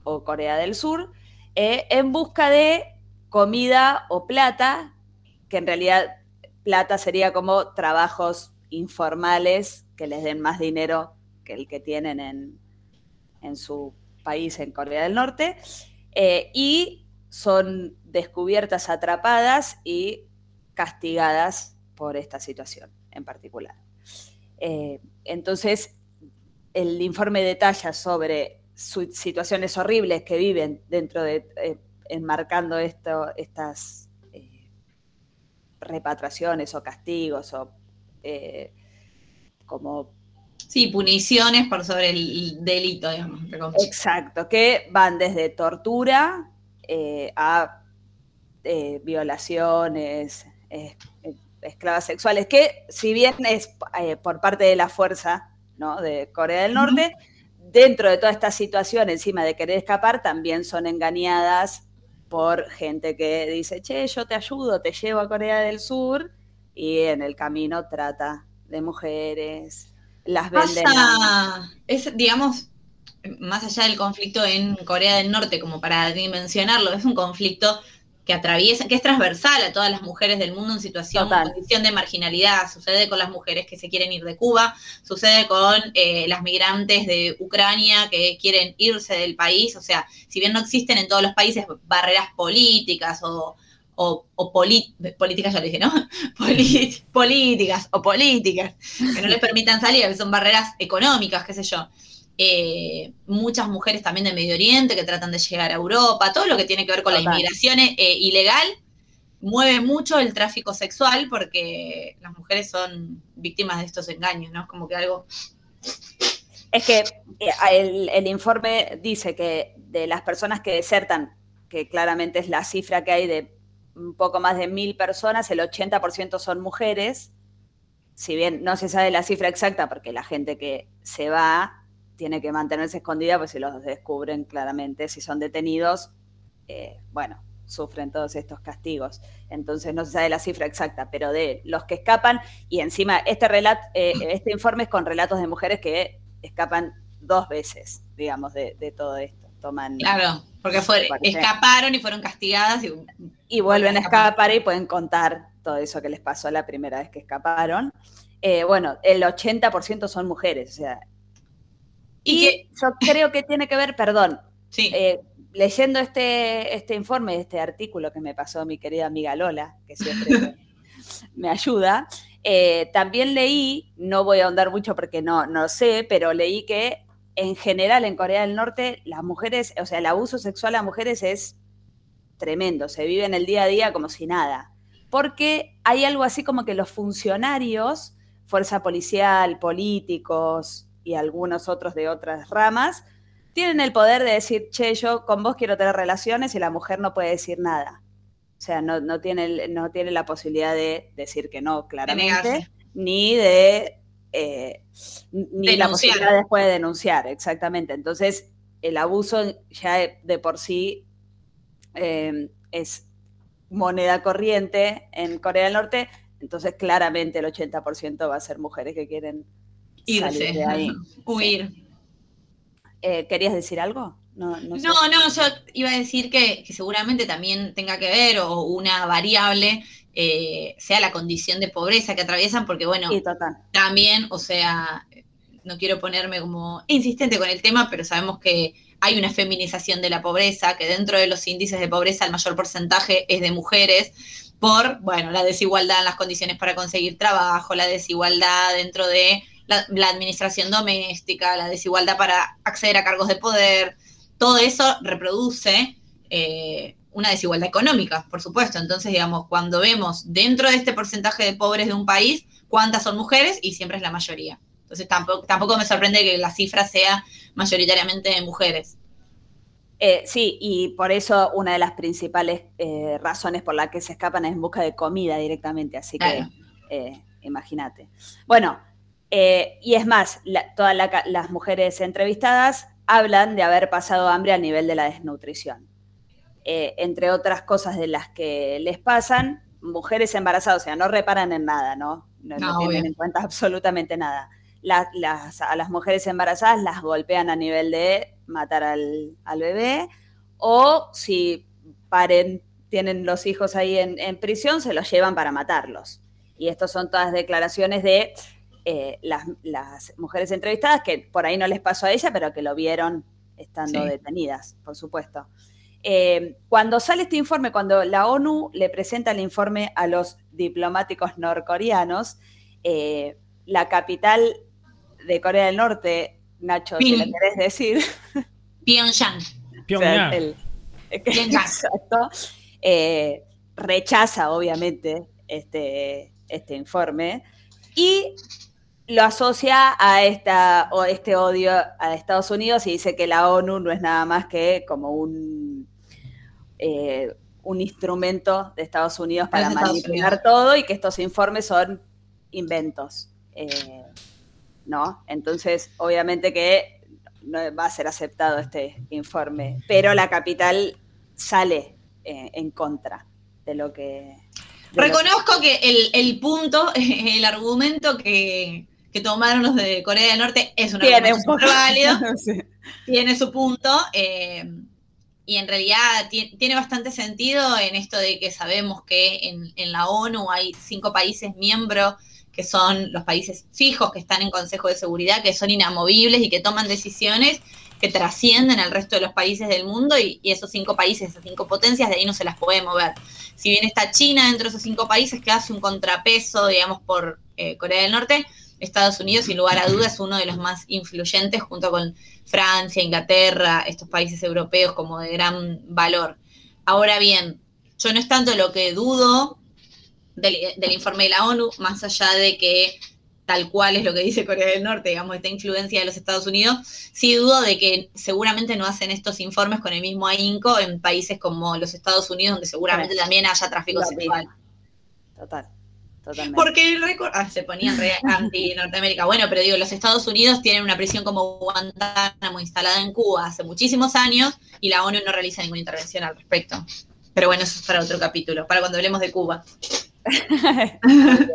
o Corea del Sur, eh, en busca de comida o plata, que en realidad plata sería como trabajos informales que les den más dinero que el que tienen en, en su país, en Corea del Norte, eh, y son descubiertas, atrapadas y castigadas por esta situación en particular. Eh, entonces, el informe detalla sobre situaciones horribles que viven dentro de, eh, enmarcando esto, estas eh, repatriaciones o castigos o eh, como Sí, puniciones por sobre el delito, digamos. Exacto, que van desde tortura eh, a violaciones, esclavas sexuales, que si bien es por parte de la fuerza ¿no? de Corea del Norte, dentro de toda esta situación, encima de querer escapar, también son engañadas por gente que dice, che, yo te ayudo, te llevo a Corea del Sur, y en el camino trata de mujeres, las venden. Pasa, es, digamos, más allá del conflicto en Corea del Norte, como para dimensionarlo, es un conflicto que atraviesa, que es transversal a todas las mujeres del mundo en situación, Total. condición de marginalidad. Sucede con las mujeres que se quieren ir de Cuba, sucede con eh, las migrantes de Ucrania que quieren irse del país. O sea, si bien no existen en todos los países barreras políticas o, o, políticas, ya lo dije, ¿no? <laughs> Polit- políticas o políticas que no les permitan salir, son barreras económicas, qué sé yo. Eh, muchas mujeres también de Medio Oriente que tratan de llegar a Europa, todo lo que tiene que ver con la inmigración eh, ilegal mueve mucho el tráfico sexual porque las mujeres son víctimas de estos engaños, ¿no? Es como que algo... Es que eh, el, el informe dice que de las personas que desertan, que claramente es la cifra que hay de un poco más de mil personas, el 80% son mujeres. Si bien no se sabe la cifra exacta, porque la gente que se va tiene que mantenerse escondida, pues si los descubren claramente, si son detenidos, eh, bueno, sufren todos estos castigos. Entonces no se sabe la cifra exacta, pero de los que escapan, y encima este, relato, eh, <clears throat> este informe es con relatos de mujeres que escapan dos veces, digamos, de, de todo esto. Toman Claro, porque fue- escaparon y fueron castigadas y y vuelven a escapar. escapar y pueden contar todo eso que les pasó la primera vez que escaparon. Eh, bueno, el 80% son mujeres, o sea. Y Y, que- yo creo que tiene que ver, perdón, sí. eh, leyendo este, este informe, este artículo que me pasó mi querida amiga Lola, que siempre me, <laughs> me ayuda, eh, también leí, no voy a ahondar mucho porque no, no sé, pero leí que en general en Corea del Norte las mujeres, o sea, el abuso sexual a mujeres es tremendo, se vive en el día a día como si nada, porque hay algo así como que los funcionarios, fuerza policial, políticos y algunos otros de otras ramas, tienen el poder de decir, che, yo con vos quiero tener relaciones y la mujer no puede decir nada. O sea, no, no, tiene, no tiene la posibilidad de decir que no, claramente, ni de... eh, ni la Denunciar. posibilidad después de denunciar, exactamente. Entonces, el abuso ya de por sí eh, es moneda corriente en Corea del Norte, entonces claramente el 80% va a ser mujeres que quieren irse, de ahí. huir. Eh, ¿Querías decir algo? No, no, sé. No, no, yo iba a decir que, que seguramente también tenga que ver o una variable eh, sea la condición de pobreza que atraviesan, porque bueno, Sí, también, o sea, no quiero ponerme como insistente con el tema, pero sabemos que hay una feminización de la pobreza, que dentro de los índices de pobreza el mayor porcentaje es de mujeres, por, bueno, la desigualdad en las condiciones para conseguir trabajo, la desigualdad dentro de la, la administración doméstica, la desigualdad para acceder a cargos de poder, todo eso reproduce eh, una desigualdad económica, por supuesto. Entonces, digamos, cuando vemos dentro de este porcentaje de pobres de un país, cuántas son mujeres y siempre es la mayoría. Entonces, tampoco, tampoco me sorprende que la cifra sea mayoritariamente de mujeres. Eh, sí, y por eso una de las principales eh, razones por las que se escapan es en busca de comida directamente, así Claro. que eh, imagínate. Bueno, eh, y es más, la- todas la las mujeres entrevistadas hablan de haber pasado hambre al nivel de la desnutrición. Eh, entre otras cosas de las que les pasan, mujeres embarazadas, o sea, no reparan en nada, ¿no? No, no No, tienen en cuenta absolutamente nada. La- las, a las mujeres embarazadas las golpean a nivel de matar al, al bebé, o si paren, tienen los hijos ahí en, en prisión, se los llevan para matarlos. Y estas son todas declaraciones de eh, las, las mujeres entrevistadas, que por ahí no les pasó a ella, pero que lo vieron estando Sí. detenidas, por supuesto. Eh, cuando sale este informe, cuando la ONU le presenta el informe a los diplomáticos norcoreanos, eh, la capital de Corea del Norte, Nacho, si le querés decir, <laughs> Pyongyang. o sea, <laughs> Pyongyang. Exacto. Eh, rechaza, obviamente, este, este informe y lo asocia a esta, o este odio a Estados Unidos y dice que la ONU no es nada más que como un, eh, un instrumento de Estados Unidos para Estados manipular Unidos. todo y que estos informes son inventos. eh, ¿No? Entonces, obviamente que no va a ser aceptado este informe, pero la capital sale eh, en contra de lo que... de lo que- Reconozco que el, el punto, <laughs> el argumento que, que tomaron los de Corea del Norte es un tiene un poco válido, <laughs> Sí. tiene su punto, eh, y en realidad ti- tiene bastante sentido en esto de que sabemos que en, en la ONU hay cinco países miembros que son los países fijos que están en Consejo de Seguridad, que son inamovibles y que toman decisiones que trascienden al resto de los países del mundo y, y esos cinco países, esas cinco potencias, de ahí no se las puede mover. Si bien está China dentro de esos cinco países que hace un contrapeso, digamos, por eh, Corea del Norte, Estados Unidos, sin lugar a dudas, es uno de los más influyentes junto con Francia, Inglaterra, estos países europeos como de gran valor. Ahora bien, yo no es tanto lo que dudo del, del informe de la ONU, más allá de que tal cual es lo que dice Corea del Norte, digamos, esta influencia de los Estados Unidos, sí dudo de que seguramente no hacen estos informes con el mismo ahínco en países como los Estados Unidos, donde seguramente también haya tráfico sexual. Total, totalmente. Porque el récord. Ah, se ponían re anti-Norteamérica. Bueno, pero digo, los Estados Unidos tienen una prisión como Guantánamo instalada en Cuba hace muchísimos años y la ONU no realiza ninguna intervención al respecto. Pero bueno, eso es para otro capítulo, para cuando hablemos de Cuba. <laughs>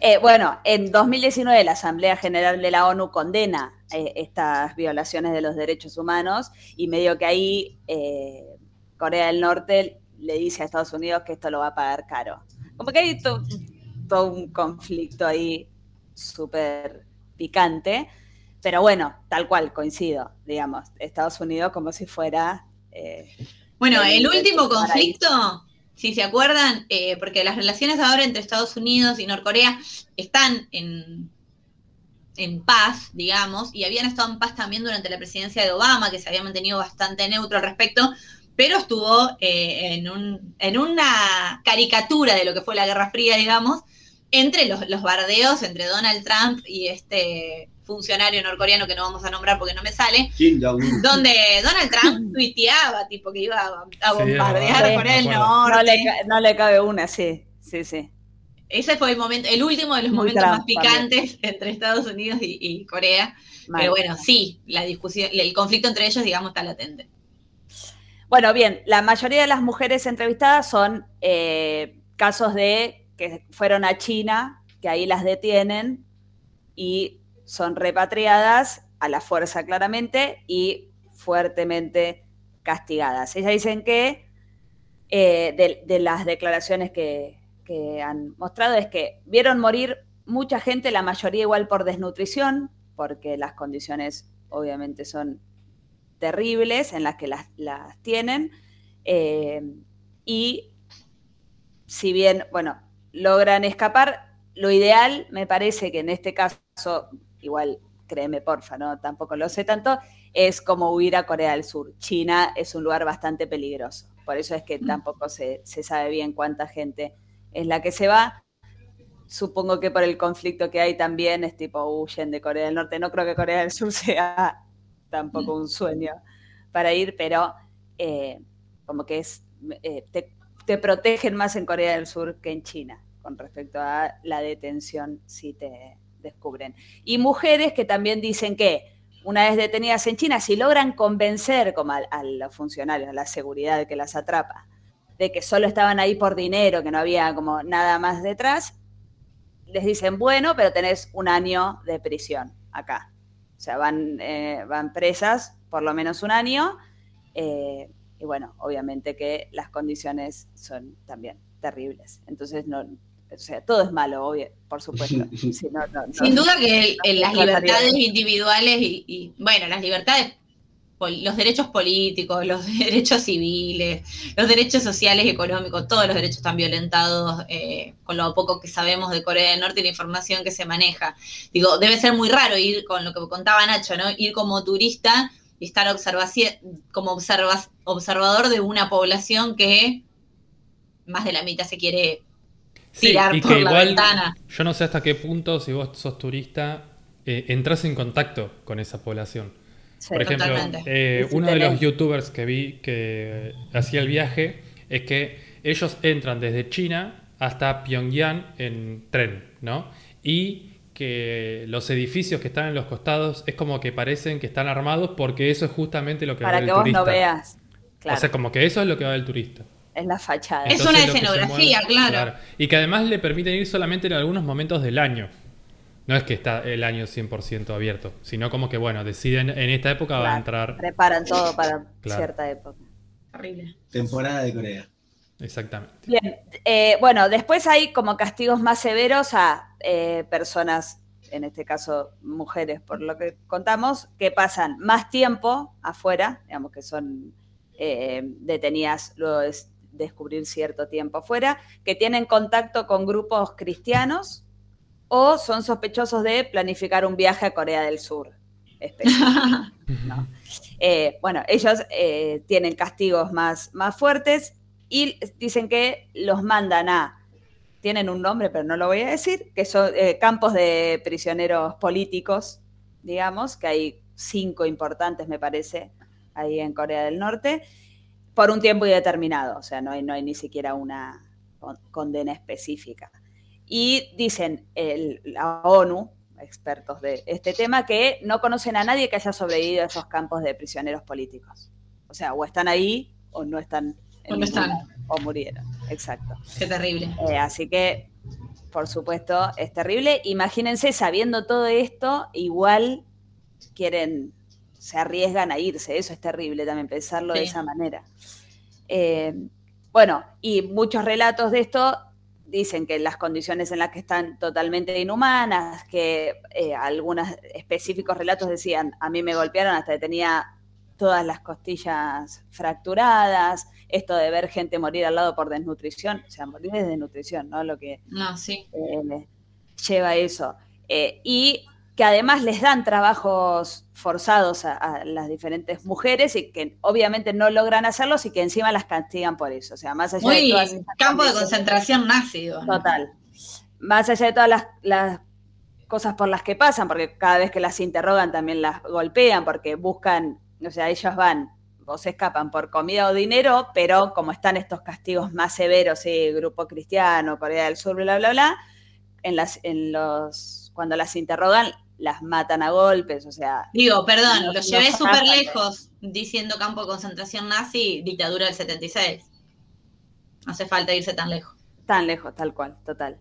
Eh, bueno, en 2019 la Asamblea General de la ONU condena eh, estas violaciones de los derechos humanos y medio que ahí eh, Corea del Norte le dice a Estados Unidos que esto lo va a pagar caro. Como que hay todo un conflicto ahí súper picante, pero bueno, tal cual, coincido, digamos, Estados Unidos como si fuera... eh, Bueno, El el último paraíso. conflicto, si se acuerdan, eh, porque las relaciones ahora entre Estados Unidos y Norcorea están en, en paz, digamos, y habían estado en paz también durante la presidencia de Obama, que se había mantenido bastante neutro al respecto, pero estuvo eh, en, un, en una caricatura de lo que fue la Guerra Fría, digamos, entre los, los bardeos entre Donald Trump y este funcionario norcoreano que no vamos a nombrar porque no me sale, donde Donald Trump <laughs> tuiteaba, tipo que iba a, a bombardear sí, del me acuerdo. no, le, Norte. no le cabe una, sí, sí, sí. Ese fue el momento, el último de los Muy momentos más picantes <laughs> entre Estados Unidos y, y Corea. Mal. Pero bueno, sí, la discusión, el conflicto entre ellos, digamos, está latente. Bueno, bien, la mayoría de las mujeres entrevistadas son eh, casos de que fueron a China, que ahí las detienen y son repatriadas a la fuerza claramente y fuertemente castigadas. Ellas dicen que eh, de, las declaraciones que, que han mostrado es que vieron morir mucha gente, la mayoría igual por desnutrición, porque las condiciones obviamente son terribles en las que las, las tienen. eh, y si bien, bueno, logran escapar, lo ideal me parece que en este caso, igual créeme porfa, no tampoco lo sé tanto, es como huir a Corea del Sur. China es un lugar bastante peligroso. Por eso es que tampoco se, se sabe bien cuánta gente es la que se va. Supongo que por el conflicto que hay también es tipo huyen de Corea del Norte. No creo que Corea del Sur <laughs> sea tampoco un sueño para ir, pero eh, como que es eh, te, te protegen más en Corea del Sur que en China con respecto a la detención si te descubren. Y mujeres que también dicen que una vez detenidas en China, si logran convencer como a, a los funcionarios, a la seguridad que las atrapa, de que solo estaban ahí por dinero, que no había como nada más detrás, les dicen, bueno, pero tenés un año de prisión acá. O sea, van, eh, van presas por lo menos un año. eh, y bueno, obviamente que las condiciones son también terribles. Entonces, no, o sea, todo es malo, obvio, por supuesto. Sí, no, no, no. Sin duda que el- las libertades individuales y, y, bueno, las libertades, los derechos políticos, los derechos civiles, los derechos sociales y económicos, todos los derechos están violentados eh, con lo poco que sabemos de Corea del Norte y la información que se maneja. Digo, debe ser muy raro ir con lo que contaba Nacho, ¿no? Ir como turista y estar observaci- como observa- observador de una población que más de la mitad se quiere Sí, tirar y por que la igual, ventana. yo no sé hasta qué punto, si vos sos turista, eh, entras en contacto con esa población. Sí. Por ejemplo, eh, uno de los youtubers que vi que hacía el viaje es que ellos entran desde China hasta Pyongyang en tren, ¿no? Y que los edificios que están en los costados es como que parecen que están armados porque eso es justamente lo que va a Para ver que el vos turista. no veas. Claro, O sea, como que eso es lo que va el turista. Es la fachada. Es una lo que se escenografía, claro. Y que además le permiten ir solamente en algunos momentos del año. No es que está el año 100% abierto, sino como que, bueno, deciden en esta época va a Claro, entrar. Preparan todo para Claro. cierta época. Horrible. Temporada de Corea. Exactamente. Bien, eh, bueno, después hay como castigos más severos a eh, personas, en este caso mujeres, por lo que contamos, que pasan más tiempo afuera, digamos que son eh, detenidas luego de descubrir cierto tiempo afuera, que tienen contacto con grupos cristianos o son sospechosos de planificar un viaje a Corea del Sur. <laughs> Eh, bueno, ellos eh, tienen castigos más, más fuertes y dicen que los mandan a, tienen un nombre, pero no lo voy a decir, que son eh, campos de prisioneros políticos, digamos, que hay cinco importantes, me parece, ahí en Corea del Norte, por un tiempo indeterminado, o sea, no hay, no hay ni siquiera una con- condena específica. Y dicen el- la ONU, expertos de este tema, que no conocen a nadie que haya sobrevivido a esos campos de prisioneros políticos. O sea, o están ahí o no están. en no están. O murieron, exacto. Qué terrible. Eh, así que, por supuesto, es terrible. Imagínense, sabiendo todo esto, igual quieren, se arriesgan a irse. Eso es terrible también, pensarlo de esa manera. Eh, bueno, y muchos relatos de esto dicen que las condiciones en las que están totalmente inhumanas, que eh, algunos específicos relatos decían, a mí me golpearon hasta que tenía todas las costillas fracturadas, esto de ver gente morir al lado por desnutrición, o sea, morir de desnutrición, ¿no? Lo que No, sí. eh, lleva eso. Eh, y que además les dan trabajos forzados a, a las diferentes mujeres y que obviamente no logran hacerlos y que encima las castigan por eso. O sea, más allá de Muy todas estas campo de concentración nazi. ¿no? Total. Más allá de todas las, las cosas por las que pasan, porque cada vez que las interrogan también las golpean, porque buscan, o sea, ellos van o se escapan por comida o dinero, pero como están estos castigos más severos, sí, Grupo Cristiano, Corea del Sur, bla, bla, bla, en las, en los, cuando las interrogan, las matan a golpes, o sea, Digo, perdón, No, lo no llevé pasa súper lejos diciendo campo de concentración nazi, dictadura del 76. No hace falta irse tan lejos. Tan lejos, tal cual, total.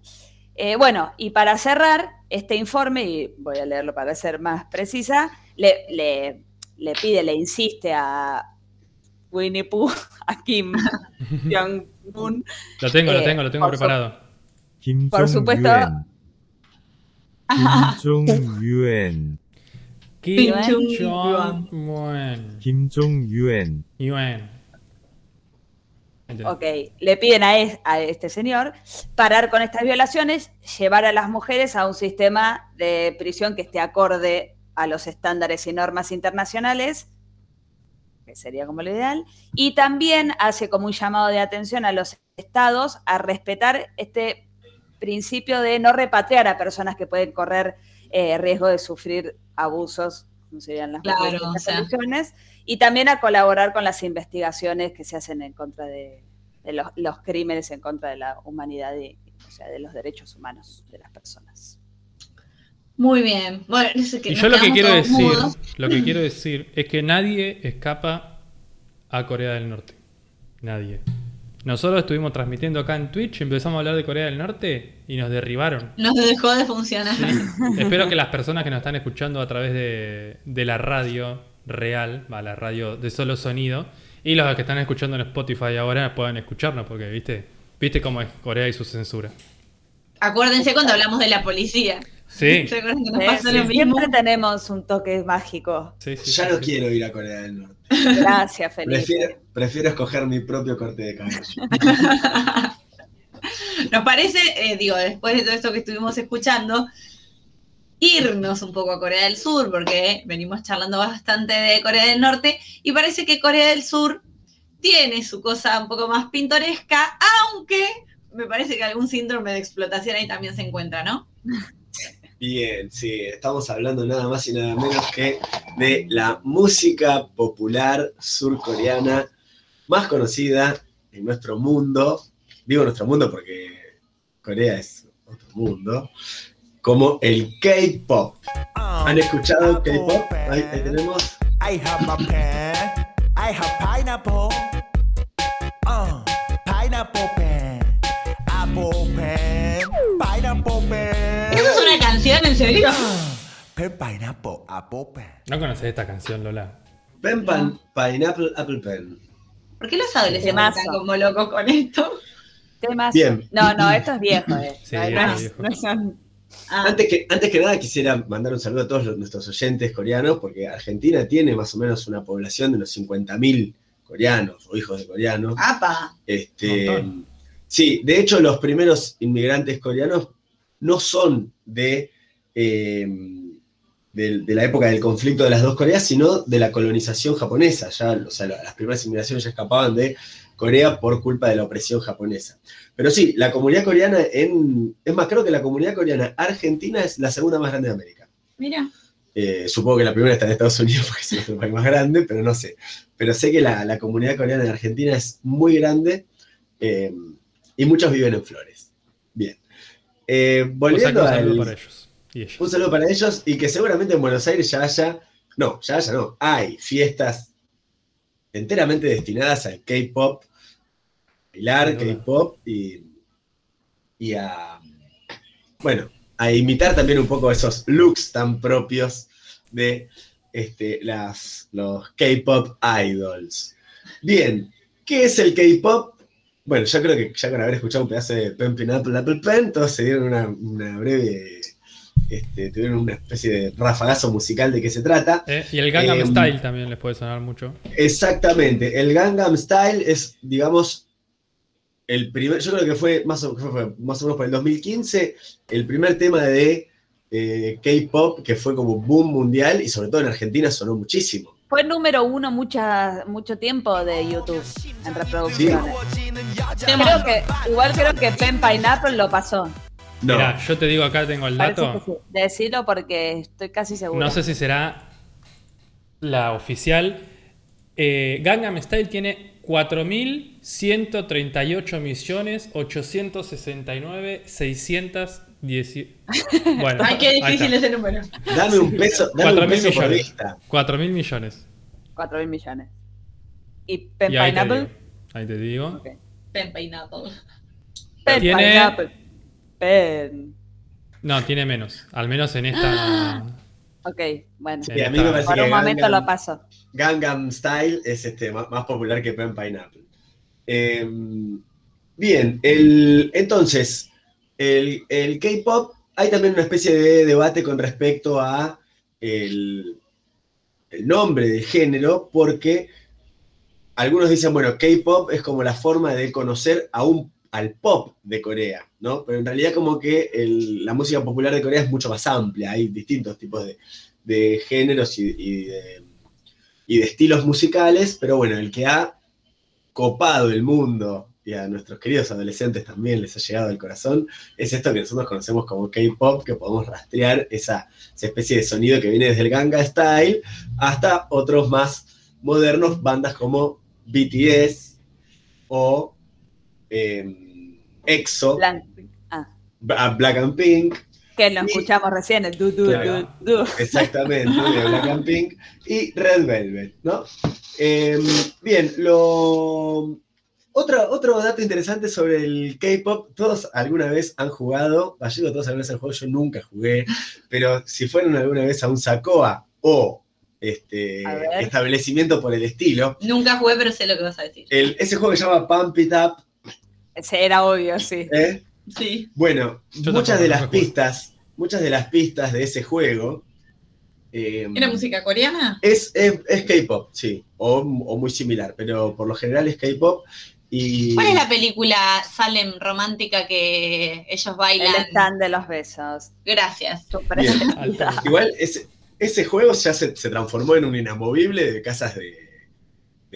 Eh, bueno, y para cerrar este informe, y voy a leerlo para ser más precisa, le, le- le pide, le insiste a Winnie Pooh, <laughs> a Kim <laughs> Jong-un, Lo tengo, lo Eh, tengo, lo tengo su- preparado. Por supuesto. 김종유엔, Kim Jong-un. Jong-un. 김종유엔, Yuen. Entendí. ok, le piden a, es- a este señor parar con estas violaciones, llevar a las mujeres a un sistema de prisión que esté acorde a los estándares y normas internacionales, que sería como lo ideal, y también hace como un llamado de atención a los estados a respetar este principio de no repatriar a personas que pueden correr eh, riesgo de sufrir abusos, como serían las Claro, o sea. y también a colaborar con las investigaciones que se hacen en contra de, de los, los crímenes en contra de la humanidad y o sea, de los derechos humanos de las personas. Muy bien. Bueno, es que Y yo lo que quiero decir, mudos. lo que <laughs> quiero decir es que nadie escapa a Corea del Norte. Nadie. Nosotros estuvimos transmitiendo acá en Twitch, empezamos a hablar de Corea del Norte y nos derribaron. Nos dejó de funcionar. <laughs> Espero que las personas que nos están escuchando a través de, de la radio real, va, la radio de solo sonido, y los que están escuchando en Spotify ahora puedan escucharnos, porque viste, viste cómo es Corea y su censura. Acuérdense cuando hablamos de la policía. Sí, ¿Se acuerdan que nos pasó sí, lo mismo? siempre tenemos un toque mágico. sí, sí. Ya sí, no sí. quiero ir a Corea del Norte. Gracias, Felipe. Prefiero, prefiero escoger mi propio corte de cabello. <laughs> Nos parece, eh, digo, después de todo esto que estuvimos escuchando, irnos un poco a Corea del Sur, porque venimos charlando bastante de Corea del Norte, y parece que Corea del Sur tiene su cosa un poco más pintoresca, aunque me parece que algún síndrome de explotación ahí también se encuentra, ¿no? Bien, sí, estamos hablando nada más y nada menos que de la música popular surcoreana más conocida en nuestro mundo. Digo nuestro mundo porque Corea es otro mundo. Como el K-pop. ¿Han escuchado K-pop? Ahí, tenemos. I have a pen. I have pineapple. Uh, pineapple canción, en serio? Pen, pineapple, apple pen. ¿No conoces esta canción, Lola? Pen Pan, Pineapple Apple Pen. ¿Por qué los adolescentes Temazo. están como locos con esto? Temas. Bien. No, no, esto es viejo, eh. Sí, no, viejo, no es- viejo. no son- Ah, Antes que, antes que nada quisiera mandar un saludo a todos los- nuestros oyentes coreanos, porque Argentina tiene más o menos una población de unos 50.000 coreanos o hijos de coreanos. apa. Este, Montón. sí, de hecho los primeros inmigrantes coreanos no son de, eh, de, de la época del conflicto de las dos Coreas, sino de la colonización japonesa. Ya, o sea, las primeras inmigraciones ya escapaban de Corea por culpa de la opresión japonesa. Pero sí, la comunidad coreana en... Es más, creo que la comunidad coreana argentina es la segunda más grande de América. Mira. Eh, supongo que la primera está en Estados Unidos <laughs> porque es nuestro país más grande, pero no sé. Pero sé que la, la comunidad coreana en Argentina es muy grande eh, y muchos viven en Flores. Bien. Eh, O sea que volviendo para ellos. Un saludo para ellos y que seguramente en Buenos Aires ya haya, no, ya haya, no, hay fiestas enteramente destinadas al K-pop, bailar. K-pop y, y a, bueno, a imitar también un poco esos looks tan propios de este, las, los K-pop idols. Bien, ¿qué es el K-pop? Bueno, yo creo que ya con haber escuchado un pedazo de Pen Pineapple Apple Pen, todos se dieron una, una breve, este, tuvieron una especie de rafagazo musical de qué se trata. Eh, y el Gangnam Em, Style también les puede sonar mucho. Exactamente, el Gangnam Style es, digamos, el primer, yo creo que fue más o, fue- fue más o menos por el 2015, el primer tema de eh, K-pop que fue como boom mundial y sobre todo en Argentina sonó muchísimo. Fue número uno mucha, mucho tiempo de YouTube en reproducciones. Creo que, igual creo que Pen Pineapple lo pasó. No, Mira, yo te digo acá tengo el dato. sí. Decilo porque estoy casi seguro. No sé si será la oficial. Eh, Gangnam Style tiene 4.138 millones 869 610. <laughs> Bueno, Ay, qué difícil ese número. dame un peso, dame un 4.000 peso por millones. vista. 4.000 millones. 4 mil millones. ¿Y Pen Y ahí te, Pineapple? digo, ahí te digo. Ok. Pen Pineapple. Pen Tiene- Pineapple. Pen. No, tiene menos. Al menos en esta. Ok, bueno. en Sí, a mí me esta- parece Por que un momento Gangnam- lo paso. Gangnam Style es este, más, más popular que Pen Pineapple. Eh, bien, el, entonces, el, el K-pop, hay también una especie de debate con respecto a el, el nombre del género, porque algunos dicen, bueno, K-pop es como la forma de conocer a un, al pop de Corea, ¿no? Pero en realidad como que la música popular de Corea es mucho más amplia, hay distintos tipos de, géneros y, y de, y de estilos musicales, pero bueno, el que ha copado el mundo y a nuestros queridos adolescentes también les ha llegado al corazón, es esto que nosotros conocemos como K-pop, que podemos rastrear esa, esa especie de sonido que viene desde el Ganga Style hasta otros más modernos, bandas como BTS o eh, EXO, Blanc- ah, Black and Pink, que lo Y- escuchamos recién, el du, du, Claro. du, du. Exactamente, de <laughs> Black and Pink y Red Velvet, ¿no? Eh, bien, lo... Otro, otro dato interesante sobre el K-pop, todos alguna vez han jugado, Gallego todos alguna vez han jugado, yo nunca jugué, pero si fueron alguna vez a un Sacoa o este establecimiento por el estilo, Nunca jugué, pero sé lo que vas a decir. el, ese juego que se llama Pump It Up, era obvio, sí. ¿eh? Sí. Bueno, Yo muchas de las recuerdo. pistas, muchas de las pistas de ese juego eh, ¿Era música coreana? Es, es, es K-pop, sí, o, o muy similar, pero por lo general es K-pop. Y ¿Cuál es la película Salem romántica que ellos El bailan? stand de los besos. Gracias. Igual ese, ese juego ya se, se transformó en un inamovible de casas de,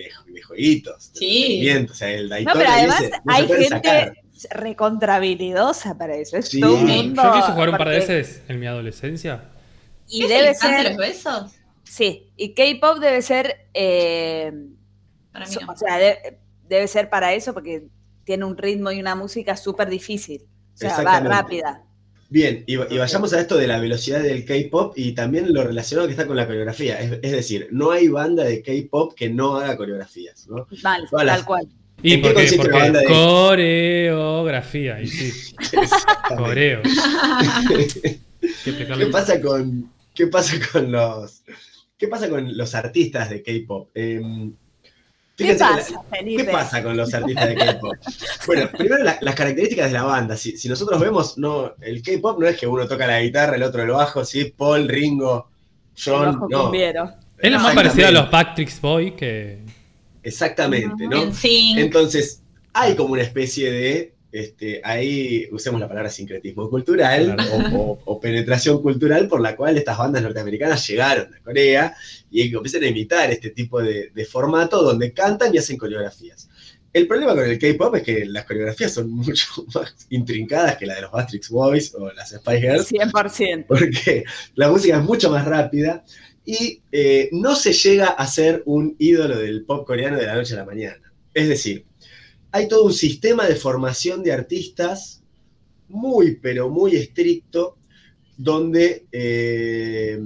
de, de jueguitos. de Sí. O sea, el No, pero además no hay gente recontrabilidosa para eso. Es Sí. todo un Yo Yo mundo. quise jugar un par de veces en mi adolescencia. Y ¿Es debe el stand de ser. los besos? Sí, y K-pop debe ser. eh, Para mí no. o sea, de- debe ser para eso porque tiene un ritmo y una música súper difícil. O sea, va rápida. Bien, y, y vayamos a esto de la velocidad del K-pop y también lo relacionado que está con la coreografía. Es, es decir, no hay banda de K-pop que no haga coreografías, ¿no? Todas las- tal cual. Y ¿En qué porque, banda de- coreografía, y sí, coreo. Qué <laughs> ¿Qué pecado. pasa con, qué pasa con los, qué pasa con los artistas de K-pop? Em, ¿Qué pasa, Felipe? ¿Qué pasa con los artistas de K-pop? <laughs> Bueno, primero la- las características de la banda. Si, si nosotros vemos, no, el K-pop no es que uno toca la guitarra, el otro el bajo, ¿sí? Paul, Ringo, El John, ojo no. cumbiero. Es lo más parecido a los Backstreet Boy que. Exactamente, ¿no? Entonces, hay como una especie de, este, ahí usemos la palabra sincretismo cultural Claro. o, o- o penetración cultural por la cual estas bandas norteamericanas llegaron a Corea y empiezan a imitar este tipo de, de formato donde cantan y hacen coreografías. El problema con el K-pop es que las coreografías son <laughs> mucho más intrincadas que la de los Backstreet Boys o las Spice Girls 100%. porque la música es mucho más rápida y eh, no se llega a ser un ídolo del pop coreano de la noche a la mañana. Es decir, hay todo un sistema de formación de artistas muy, pero muy estricto, donde eh,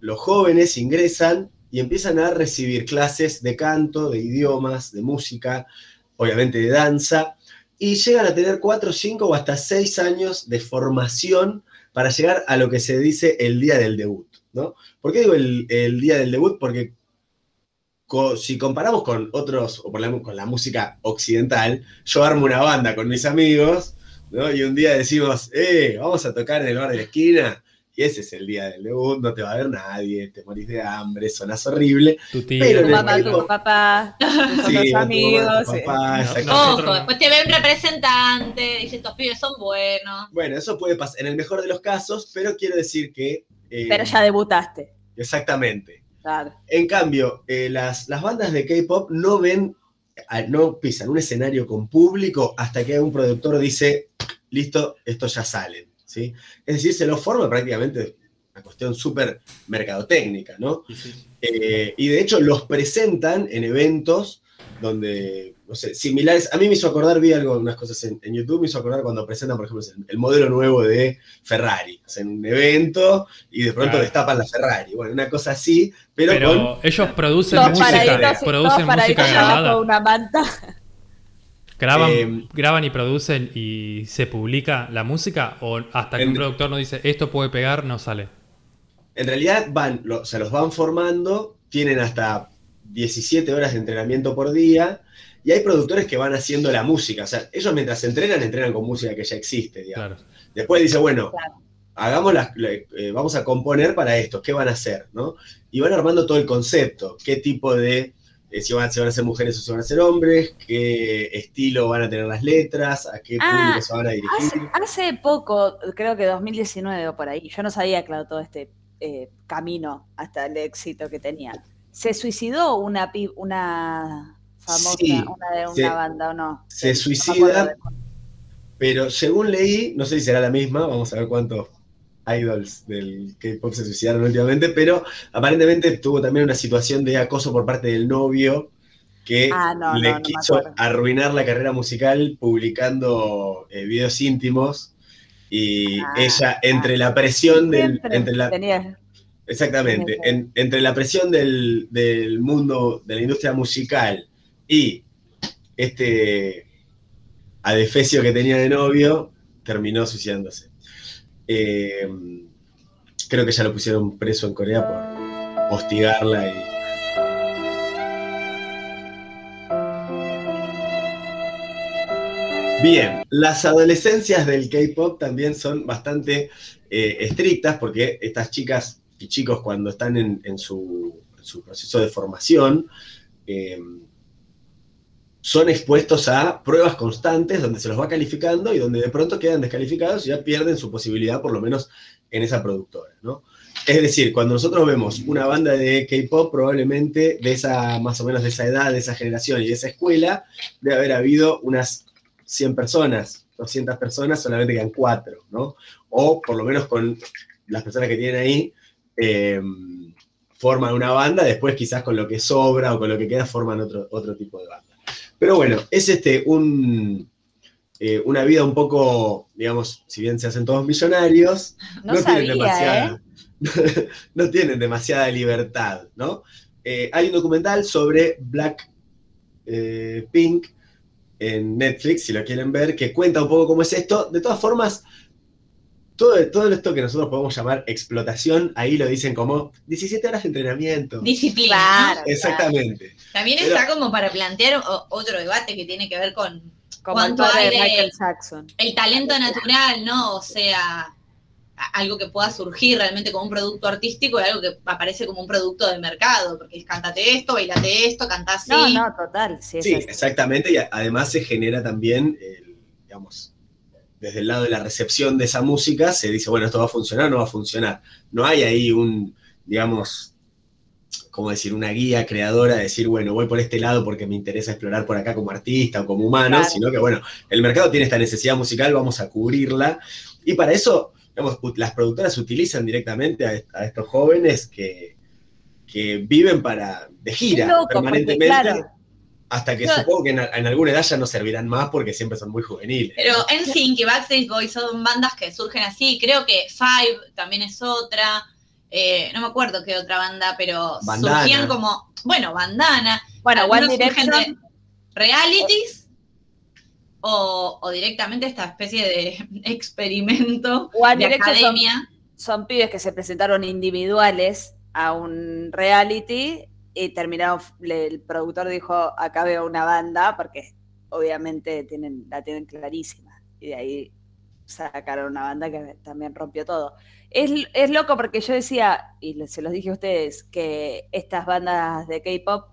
los jóvenes ingresan y empiezan a recibir clases de canto, de idiomas, de música, obviamente de danza, y llegan a tener cuatro, cinco o hasta seis años de formación para llegar a lo que se dice el día del debut, ¿no? ¿Por qué digo el, el día del debut? Porque si comparamos con otros, o por la, con la música occidental, yo armo una banda con mis amigos, ¿no? Y un día decimos, eh, vamos a tocar en el bar de la esquina, y ese es el día del debut, no te va a ver nadie, te morís de hambre, sonás horrible. Tu tío. Pero Tu en el mamá, tu papá, tus amigos. papá, Ojo, después te ve un representante, dice estos pibes son buenos. Bueno, eso puede pasar en el mejor de los casos, pero quiero decir que... eh, Pero ya debutaste. Exactamente. Claro. En cambio, eh, las, las bandas de K-pop no ven, no pisan un escenario con público hasta que un productor dice, listo, estos ya salen. ¿sí? Es decir, se lo forma prácticamente una cuestión súper mercadotécnica, ¿no? Sí. Eh, y de hecho los presentan en eventos donde, no sé, similares. A mí me hizo acordar, vi algo, unas cosas en, en YouTube, me hizo acordar cuando presentan, por ejemplo, el, el modelo nuevo de Ferrari. O sea, en un evento y de pronto Claro. destapan la Ferrari. Bueno, una cosa así, pero, Pero con. ellos producen Todos música, producen música abajo de grabada. una manta. Graban, Eh, graban y producen y se publica la música o hasta que En- un productor no dice esto puede pegar, no sale. En realidad van, lo- se los van formando, tienen hasta 17 horas de entrenamiento por día. Y hay productores que van haciendo la música. O sea, ellos mientras entrenan, entrenan con música que ya existe, digamos. Claro. Después dice, bueno, Claro. hagamos las, eh, vamos a componer para esto, ¿qué van a hacer? ¿no? Y van armando todo el concepto, qué tipo de, eh, si, van, si van a ser mujeres o si van a ser hombres, qué estilo van a tener las letras, a qué Ah, público se van a dirigir. Hace, hace poco, creo que 2019 o por ahí, yo no sabía, claro, todo este eh, camino hasta el éxito que tenía. ¿Se suicidó una, una famosa, Sí, una de una se- banda o no? se suicida. Pero según leí, no sé si será la misma, vamos a ver cuántos idols del K-pop se suicidaron últimamente, pero aparentemente tuvo también una situación de acoso por parte del novio que Ah, no, le no, quiso arruinar la carrera musical publicando eh, videos íntimos y Ah, ella entre la presión del entre la, tenía- exactamente en- entre la presión del, del mundo de la industria musical y este adefesio que tenía de novio terminó suicidándose. Eh, creo que ya lo pusieron preso en Corea por hostigarla Bien, las adolescencias del K-pop también son bastante eh, estrictas porque estas chicas y chicos cuando están en, en su, en su proceso de formación, eh, son expuestos a pruebas constantes donde se los va calificando y donde de pronto quedan descalificados y ya pierden su posibilidad, por lo menos en esa productora, ¿no? Es decir, cuando nosotros vemos una banda de K-pop, probablemente de esa, más o menos de esa edad, de esa generación y de esa escuela, debe haber habido unas 100 personas, 200 personas, solamente quedan 4, ¿no? O por lo menos con las personas que tienen ahí, eh, forman una banda, después quizás con lo que sobra o con lo que queda forman otro, otro tipo de banda. Pero bueno, es este un, eh, una vida un poco, digamos, si bien se hacen todos millonarios, <laughs> No, no, sabía, tienen demasiada, <laughs> no tienen demasiada libertad, ¿no? Eh, hay un documental sobre Black eh, Pink en Netflix, si lo quieren ver, que cuenta un poco cómo es esto. De todas formas, todo, todo esto que nosotros podemos llamar explotación, ahí lo dicen como 17 horas de entrenamiento. Disciplina. Claro. Exactamente. También Pero- está como para plantear otro debate que tiene que ver con Como cuánto hay de Michael Jackson. el talento natural, ¿no? O sea, a- algo que pueda surgir realmente como un producto artístico y algo que aparece como un producto de mercado, porque es cántate esto, bailate esto, canta así. No, no, total. Sí, Sí, exactamente, y además se genera también, el, digamos, desde el lado de la recepción de esa música, se dice, bueno, esto va a funcionar o no va a funcionar. No hay ahí un, digamos, ¿cómo decir? Una guía creadora de decir, bueno, voy por este lado porque me interesa explorar por acá como artista o como humano, Claro. sino que, bueno, el mercado tiene esta necesidad musical, vamos a cubrirla. Y para eso, digamos, las productoras utilizan directamente a, est- a estos jóvenes que, que viven para, de gira loco, porque, permanentemente. claro. Hasta que supongo que en, en alguna edad ya no servirán más porque siempre son muy juveniles. Pero ¿no? NSYNC y Backstreet Boys son bandas que surgen así. Creo que Five también es otra. Eh, no me acuerdo qué otra banda, pero Bandana. surgían como, bueno, bandana. Bueno, One Direction. de realities o, o directamente esta especie de <laughs> experimento One de Direction son- academia. son pibes que se presentaron individuales a un reality y terminaron, el productor dijo, acá veo una banda, porque obviamente tienen, la tienen clarísima. Y de ahí sacaron una banda que también rompió todo. Es, es loco porque yo decía, y se los dije a ustedes, que estas bandas de K-pop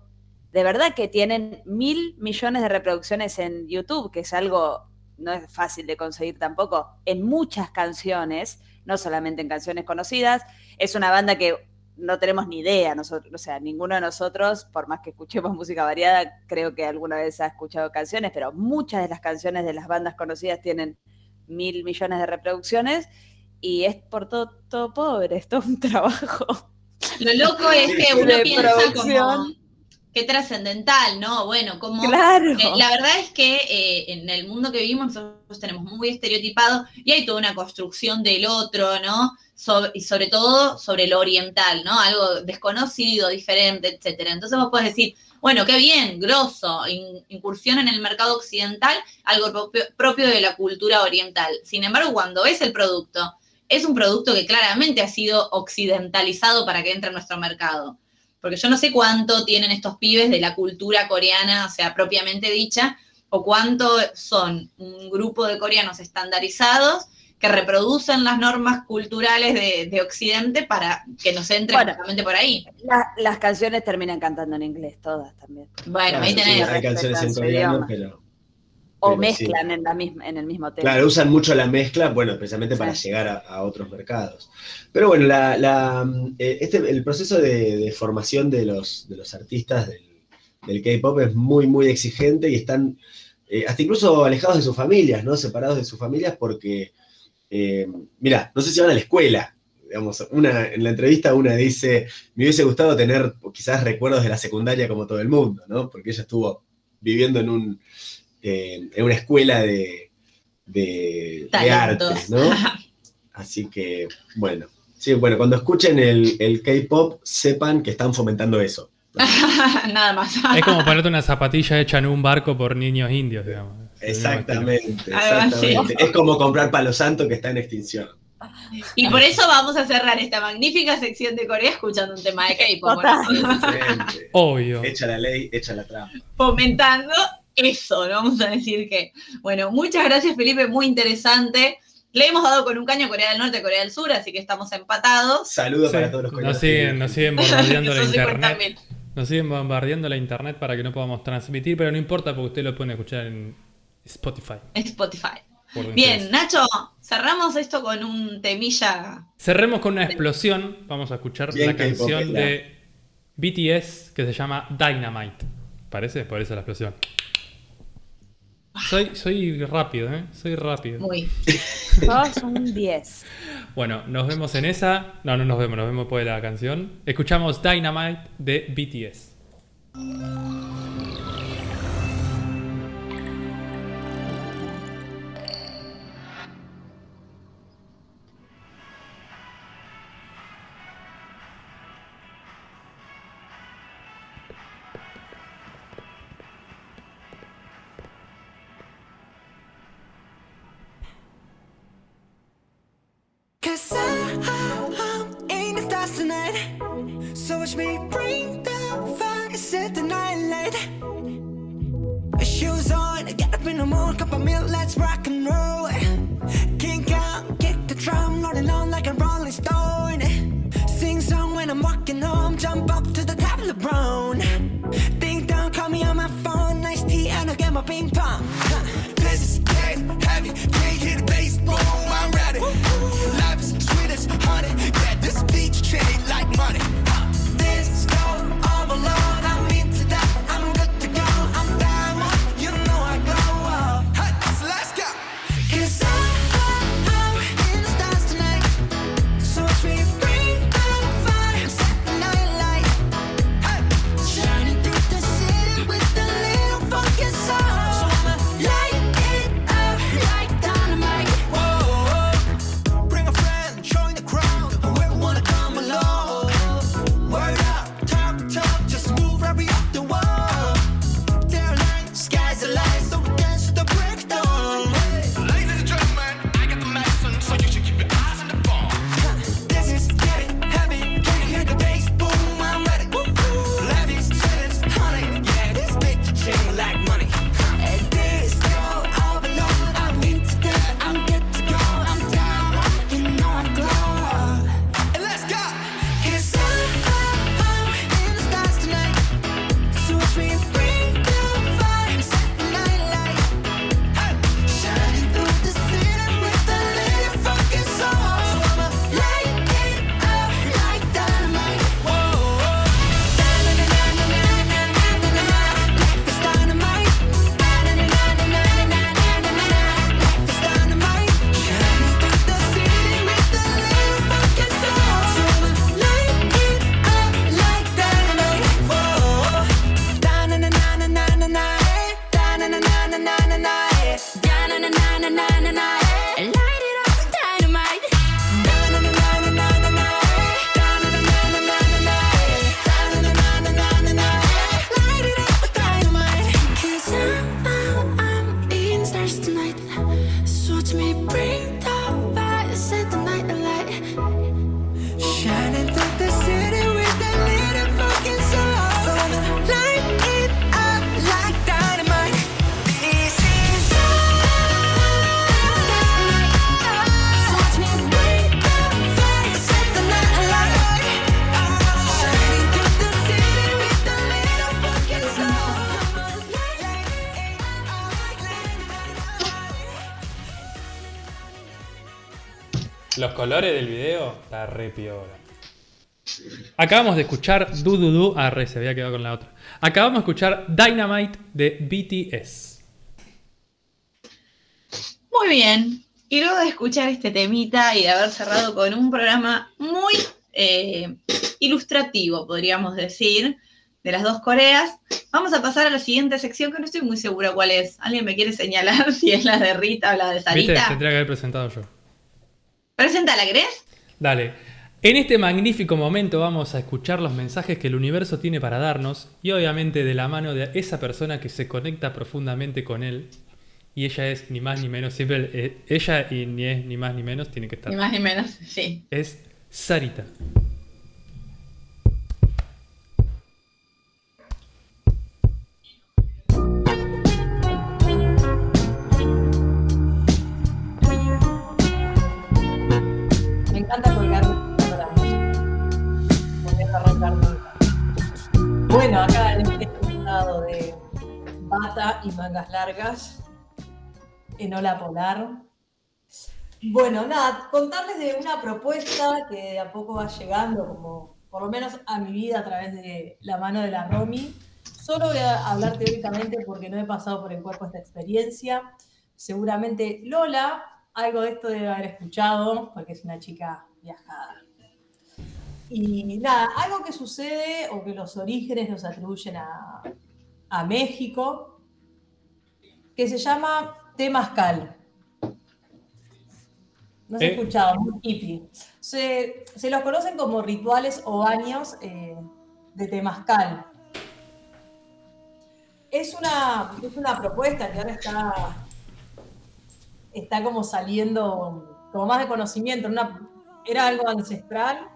de verdad que tienen mil millones de reproducciones en YouTube, que es algo no es fácil de conseguir tampoco, en muchas canciones, no solamente en canciones conocidas. Es una banda que no tenemos ni idea nosotros, o sea, ninguno de nosotros, por más que escuchemos <laughs> música variada, creo que alguna vez ha escuchado canciones, pero muchas de las canciones de las bandas conocidas tienen mil millones de reproducciones y es por todo, todo pobre, <laughs> es todo un trabajo. Lo loco es que uno piensa como qué trascendental, ¿no? Bueno, como Claro. Eh, La verdad es que eh, en el mundo que vivimos nosotros tenemos muy estereotipado y hay toda una construcción del otro, ¿no? So- y sobre todo sobre lo oriental, ¿no? Algo desconocido, diferente, etcétera. Entonces vos podés decir, bueno, qué bien, grosso, in- incursión en el mercado occidental, algo propio, propio de la cultura oriental. Sin embargo, cuando ves el producto, es un producto que claramente ha sido occidentalizado para que entre en nuestro mercado porque yo no sé cuánto tienen estos pibes de la cultura coreana, o sea, propiamente dicha, o cuánto son un grupo de coreanos estandarizados que reproducen las normas culturales de, de Occidente para que nos entre Bueno. justamente por ahí. La- las canciones terminan cantando en inglés, todas también. Bueno, Claro, ahí sí, tenés. hay canciones en coreano, idioma. pero. O Pero mezclan en, la misma, en el mismo tema. Claro, usan mucho la mezcla, bueno, precisamente para Sí. llegar a, a otros mercados. Pero bueno, la, la, eh, este, el proceso de, de formación de los, de los artistas del, del K-pop es muy, muy exigente y están eh, hasta incluso alejados de sus familias, ¿no? Separados de sus familias porque, eh, mira, no sé si van a la escuela. Digamos, una, en la entrevista una dice, me hubiese gustado tener quizás recuerdos de la secundaria como todo el mundo, ¿no? Porque ella estuvo viviendo en un eh, en una escuela de, de, de Talentos. arte, ¿no? <laughs> Así que, bueno. Sí, bueno, cuando escuchen el, el K-pop, sepan que están fomentando eso. <laughs> Nada más. Es como ponerte una zapatilla hecha en un barco por niños indios, digamos. Exactamente, exactamente. Es como comprar palo santo que está en extinción. Y por eso vamos a cerrar esta magnífica sección de Corea escuchando un tema de K-pop. Obvio. Echa la ley, echa la trampa. fomentando eso, ¿no? Vamos a decir que, bueno, muchas gracias Felipe, muy interesante. Le hemos dado con un caño a Corea del Norte, Corea del Sur, así que estamos empatados. Saludos Sí. para todos los coreanos. Nos siguen, <laughs> nos siguen bombardeando la internet. 50.000. Nos siguen bombardeando la internet para que no podamos transmitir, pero no importa porque usted lo puede escuchar en Spotify. Spotify. Bien. Nacho, cerramos esto con un temilla. Cerremos con una explosión. Vamos a escuchar Bien la canción de BTS que se llama Dynamite. ¿Parece? Por eso la explosión. Soy, soy rápido, ¿eh? Soy rápido. Muy. <laughs> Sos un 10. Bueno, nos vemos en esa. No, no nos vemos, nos vemos después de la canción. Escuchamos Dynamite de BTS. Cause I, I'm in the stars tonight. So watch me bring the fire, set the night light. Shoes on, get up in the morning, cup of milk, let's rock and roll. Kink out, kick the drum, rolling on like a rolling stone. Sing song when I'm walking home, jump up to the top of the brown. Ding dong, call me on my phone, nice tea, and I'll get my ping pong. Huh. This is getting heavy, can't hear the bass, boom, I'm ready. Life is sweet as honey, yeah, this beach chain like money. Colores del video está re piola. Acabamos de escuchar Du Du Du. Ah, re, se había quedado con la otra. Acabamos de escuchar Dynamite de BTS. Muy bien. Y luego de escuchar este temita y de haber cerrado con un programa muy eh, ilustrativo, podríamos decir, de las dos Coreas, vamos a pasar a la siguiente sección que no estoy muy segura cuál es. ¿Alguien me quiere señalar <laughs> si es la de Rita o la de ¿Viste? Sarita? Tendría que haber presentado yo. Preséntala, ¿querés? Dale. En este magnífico momento vamos a escuchar los mensajes que el universo tiene para darnos y obviamente de la mano de esa persona que se conecta profundamente con él. Y ella es ni más ni menos, siempre eh, ella y ni es ni más ni menos tiene que estar. Ni más ni menos, sí. Es Sarita. Bueno, acá en este lado de bata y mangas largas, en Ola Polar. Bueno, nada, contarles de una propuesta que de a poco va llegando, como por lo menos a mi vida a través de la mano de la Romy. Solo voy a hablar teóricamente porque no he pasado por el cuerpo esta experiencia. Seguramente Lola, algo de esto debe haber escuchado, porque es una chica viajada. Y nada, algo que sucede o que los orígenes nos atribuyen a, a México, que se llama Temazcal. No se ha Eh. escuchado, muy hippie. Se, se los conocen como rituales o baños eh, de Temazcal. Es una, es una propuesta que ahora está, está como saliendo, como más de conocimiento. Una, era algo ancestral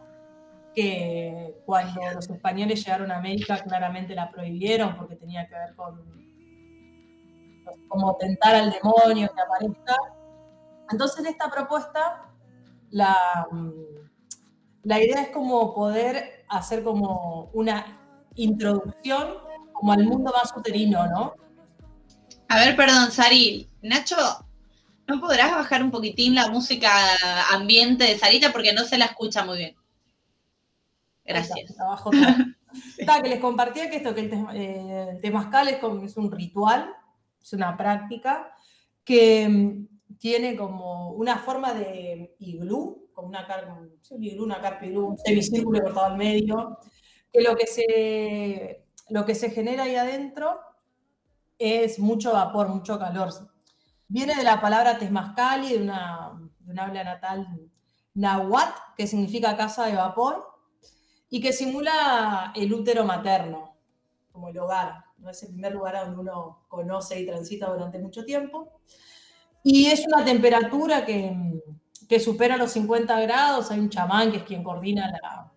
que cuando los españoles llegaron a América claramente la prohibieron porque tenía que ver con como tentar al demonio que aparezca. Entonces en esta propuesta la, mm, la idea es como poder hacer como una introducción como al mundo más uterino, ¿no? A ver, perdón, Sari. Nacho, ¿no podrás bajar un poquitín la música ambiente de Sarita porque no se la escucha muy bien? Gracias. Está, abajo todo. Está, que les compartía que esto, que el, eh, el temazcal es, como, es un ritual, es una práctica que mm, tiene como una forma de iglú, como una un iglú, una carpa iglú, un semicírculo cortado al medio, que lo que se, lo que se genera ahí adentro es mucho vapor, mucho calor. Viene de la palabra temazcali, de una, de una habla natal nahuatl, que significa casa de vapor, y que simula el útero materno, como el hogar. ¿no? Es el primer lugar a donde uno conoce y transita durante mucho tiempo. Y es una temperatura que, que supera los 50 grados. Hay un chamán que es quien coordina la,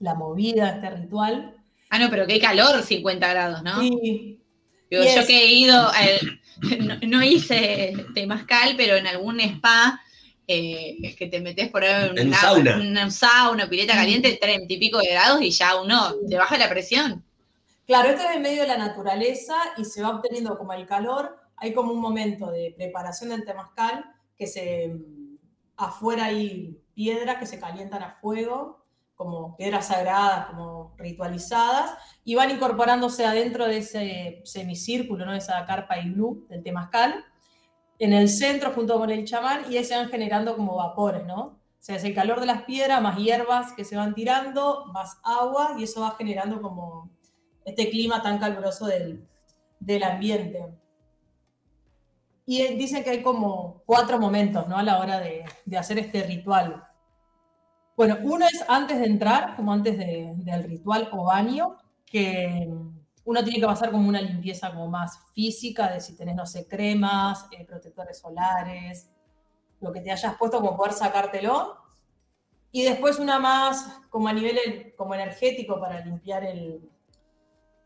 la movida, este ritual. Ah, no, pero qué calor, 50 grados, ¿no? Digo, y yo que he ido, al- <laughs> no, no hice temazcal, pero en algún spa eh, que te metes por ahí en En una, sauna. una sauna, pileta caliente, 30 y pico de grados y ya uno te baja la presión. Claro, esto es en medio de la naturaleza y se va obteniendo como el calor. Hay como un momento de preparación del temazcal que se mm, afuera hay piedras que se calientan a fuego, como piedras sagradas, como ritualizadas, y van incorporándose adentro de ese semicírculo, ¿no? de esa carpa iglú del temazcal, en el centro junto con el chamán, y ahí se van generando como vapores, ¿no? O sea, es el calor de las piedras, más hierbas que se van tirando, más agua, y eso va generando como este clima tan caluroso del, del ambiente. Y eh, dicen que hay como cuatro momentos ¿no? a la hora de, de hacer este ritual. Bueno, uno es antes de entrar, como antes de- del ritual o baño, que uno tiene que pasar como una limpieza como más física, de si tenés, no sé, cremas, eh, protectores solares, lo que te hayas puesto como poder sacártelo. Y después una más como a nivel como energético para limpiar el,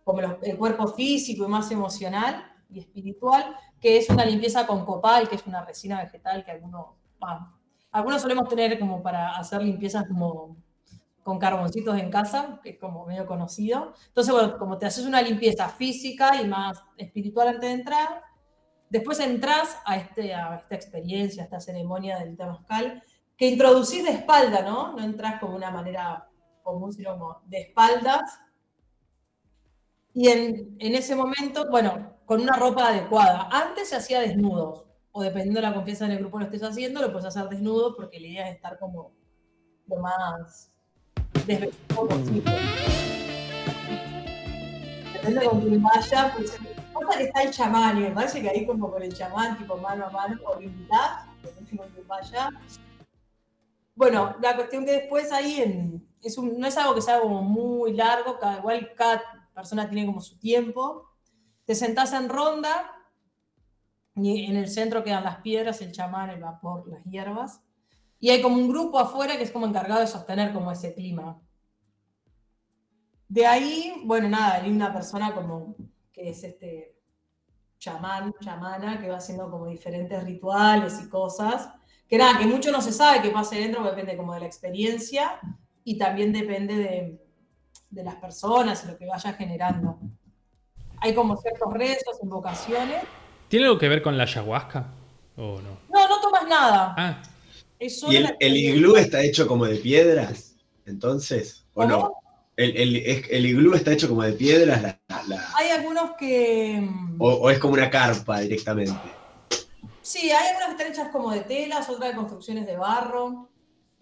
como el cuerpo físico y más emocional y espiritual, que es una limpieza con copal, que es una resina vegetal que algunos, ah, algunos solemos tener como para hacer limpiezas como con carboncitos en casa, que es como medio conocido. Entonces, bueno, como te haces una limpieza física y más espiritual antes de entrar, después entras a, este, a esta experiencia, a esta ceremonia del temazcal, que introducís de espalda, ¿no? No entras como una manera común, sino como de espaldas, y en, en ese momento, bueno, con una ropa adecuada. Antes se hacía desnudos, o dependiendo de la confianza en el grupo lo estés haciendo, lo puedes hacer desnudo porque la idea es estar como lo más posible. Depende con quién vaya, pues pasa que está el chamán, y me parece que ahí como con el chamán, tipo mano a mano, o invitás, depende con vaya. Bueno, la cuestión que después ahí en- es un- no es algo que sea como muy largo, cada, igual cada persona tiene como su tiempo. Te sentás en ronda y en el centro quedan las piedras, el chamán, el vapor, las hierbas. Y hay como un grupo afuera que es como encargado de sostener como ese clima. De ahí, bueno, nada, hay una persona como que es este chamán, chamana, que va haciendo como diferentes rituales y cosas. Que nada, que mucho no se sabe qué pasa dentro, porque depende como de la experiencia y también depende de, de las personas y lo que vaya generando. Hay como ciertos rezos, invocaciones. ¿Tiene algo que ver con la ayahuasca? ¿O no? No, no tomas nada. Ah, Es solo ¿Y el, la el iglú está hecho como de piedras? Entonces, ¿o no? ¿El, el, iglú está hecho como de piedras la- la- Hay algunos que. mm, o, o es como una carpa directamente? Sí, hay algunas que están hechas como de telas, otras de construcciones de barro.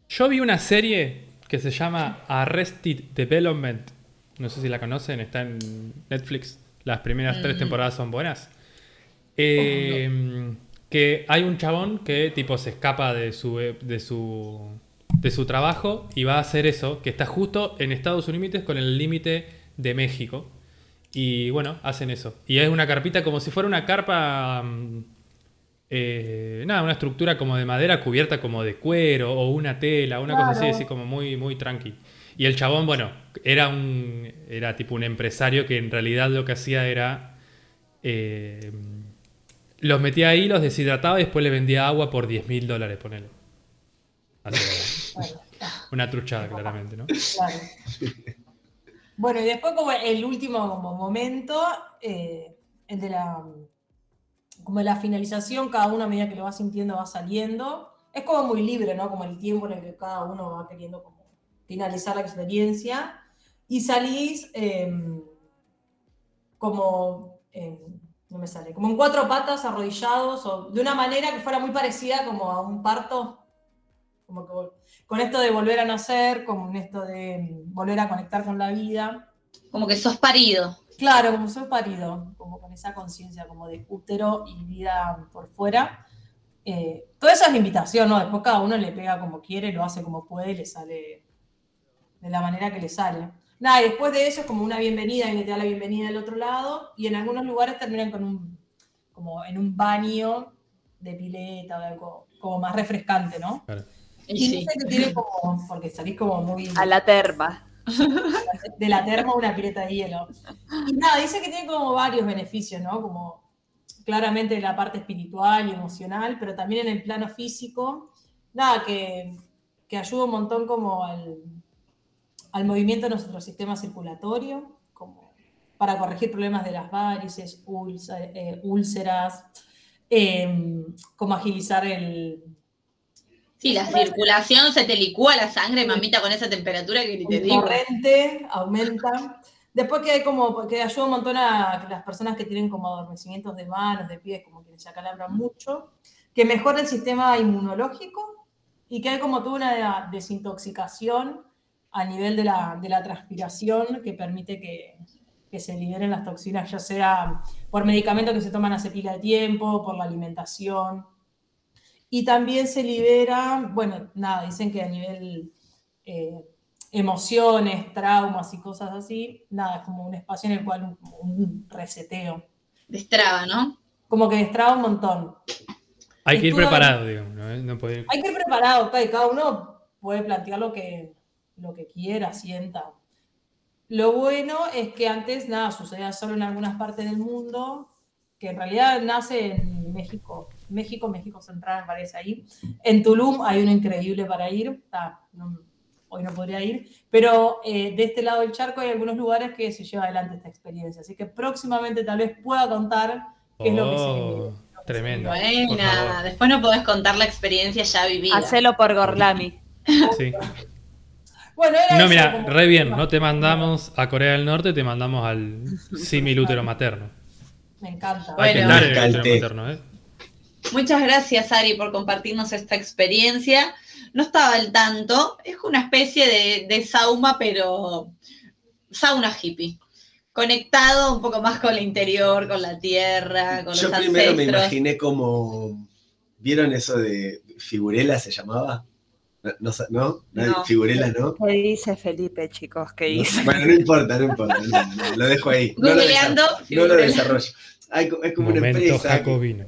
yo vi una serie que se llama Arrested Development. No sé si la conocen, está en Netflix. Las primeras tres Mm. temporadas son buenas. Eh, Que hay un chabón que tipo se escapa de su, de su de su trabajo y va a hacer eso, que está justo en Estados Unidos con el límite de México. Y bueno, hacen eso. Y es una carpita como si fuera una carpa. mm, eh, nada, una estructura como de madera cubierta como de cuero o una tela, una cosa así, así como muy, muy tranqui. Y el chabón, bueno, era un. Era tipo un empresario que en realidad lo que hacía era. eh, los metía ahí, los deshidrataba y después le vendía agua por 10 mil dólares, ponele. Así, Bueno, una truchada, claramente, ¿no? claro. Bueno, y después como el último como momento, eh, el de la como la finalización, cada uno a medida que lo va sintiendo va saliendo. Es como muy libre, ¿no? Como el tiempo en el que cada uno va queriendo como finalizar la experiencia. Y salís eh, como, eh, no me sale, como en cuatro patas, arrodillados, o de una manera que fuera muy parecida como a un parto. Como que con esto de volver a nacer, con esto de mm, volver a conectar con la vida. Como que sos parido. Claro, como soy parido, como con esa conciencia como de útero y vida por fuera. Eh, toda esa es la invitación, ¿no? Después cada uno le pega como quiere, lo hace como puede y le sale de la manera que le sale. Nada, y después de eso es como una bienvenida, alguien te da la bienvenida del otro lado, y en algunos lugares terminan con un, como en un baño de pileta o algo como más refrescante, ¿no? Claro. Y sí. dice que tiene como, porque salís como muy A la terma. <laughs> de la terma a una pileta de hielo. Y nada, dice que tiene como varios beneficios, ¿no? Como claramente la parte espiritual y emocional, pero también en el plano físico. Nada, que, que ayuda un montón como al, al movimiento de nuestro sistema circulatorio, como para corregir problemas de las varices, eh, úlceras, eh, como agilizar el, Sí, la circulación se te licúa la sangre, mamita, con esa temperatura que ni te digo. corriente aumenta. Después que hay como, que ayuda un montón a las personas que tienen como adormecimientos de manos, de pies, como quienes se acalambran mucho, que mejora el sistema inmunológico y que hay como toda una desintoxicación a nivel de la, de la transpiración que permite que, que se liberen las toxinas, ya sea por medicamentos que se toman hace pila de tiempo, por la alimentación. Y también se libera, bueno, nada, dicen que a nivel eh, emociones, traumas y cosas así, nada, es como un espacio en el cual un, reseteo. Destraba, ¿no? Como que destraba un montón. Hay que ir preparado, digo. No. No puede ir- Hay que ir preparado, cada uno puede plantear lo que, lo que quiera, sienta. Lo bueno es que antes, nada, sucedía solo en algunas partes del mundo, que en realidad nace en México, México, México Central, me parece ahí. En Tulum hay uno increíble para ir, no- hoy no podría ir, pero eh, de este lado del charco hay algunos lugares que se lleva adelante esta experiencia, así que próximamente tal vez pueda contar qué es lo que se Oh, vive, lo que se tremendo. Buena. Después no podés contar la experiencia ya vivida. Hacelo por Gorlami. Sí. <laughs> Bueno, era No, eso, mira, como- re bien. No te mandamos a Corea del Norte, te mandamos al símil útero materno. Me encanta. Hay que Bueno. en el útero materno, ¿eh? Muchas gracias, Ari, por compartirnos esta experiencia. No estaba al tanto. Es una especie de, de sauna, pero sauna hippie. Conectado un poco más con el interior, con la tierra, con Yo los primero me ancestros. imaginé como. ¿Vieron eso de Figurela se llamaba? No, no, ¿no? No. Figurela, ¿no? ¿Qué dice Felipe, chicos? ¿Qué No, dice? Bueno, no importa, no importa. no, no, lo dejo ahí. No lo, Googleando, desa- no lo Figurela. desarrollo. Hay, como una empresa. jacobino.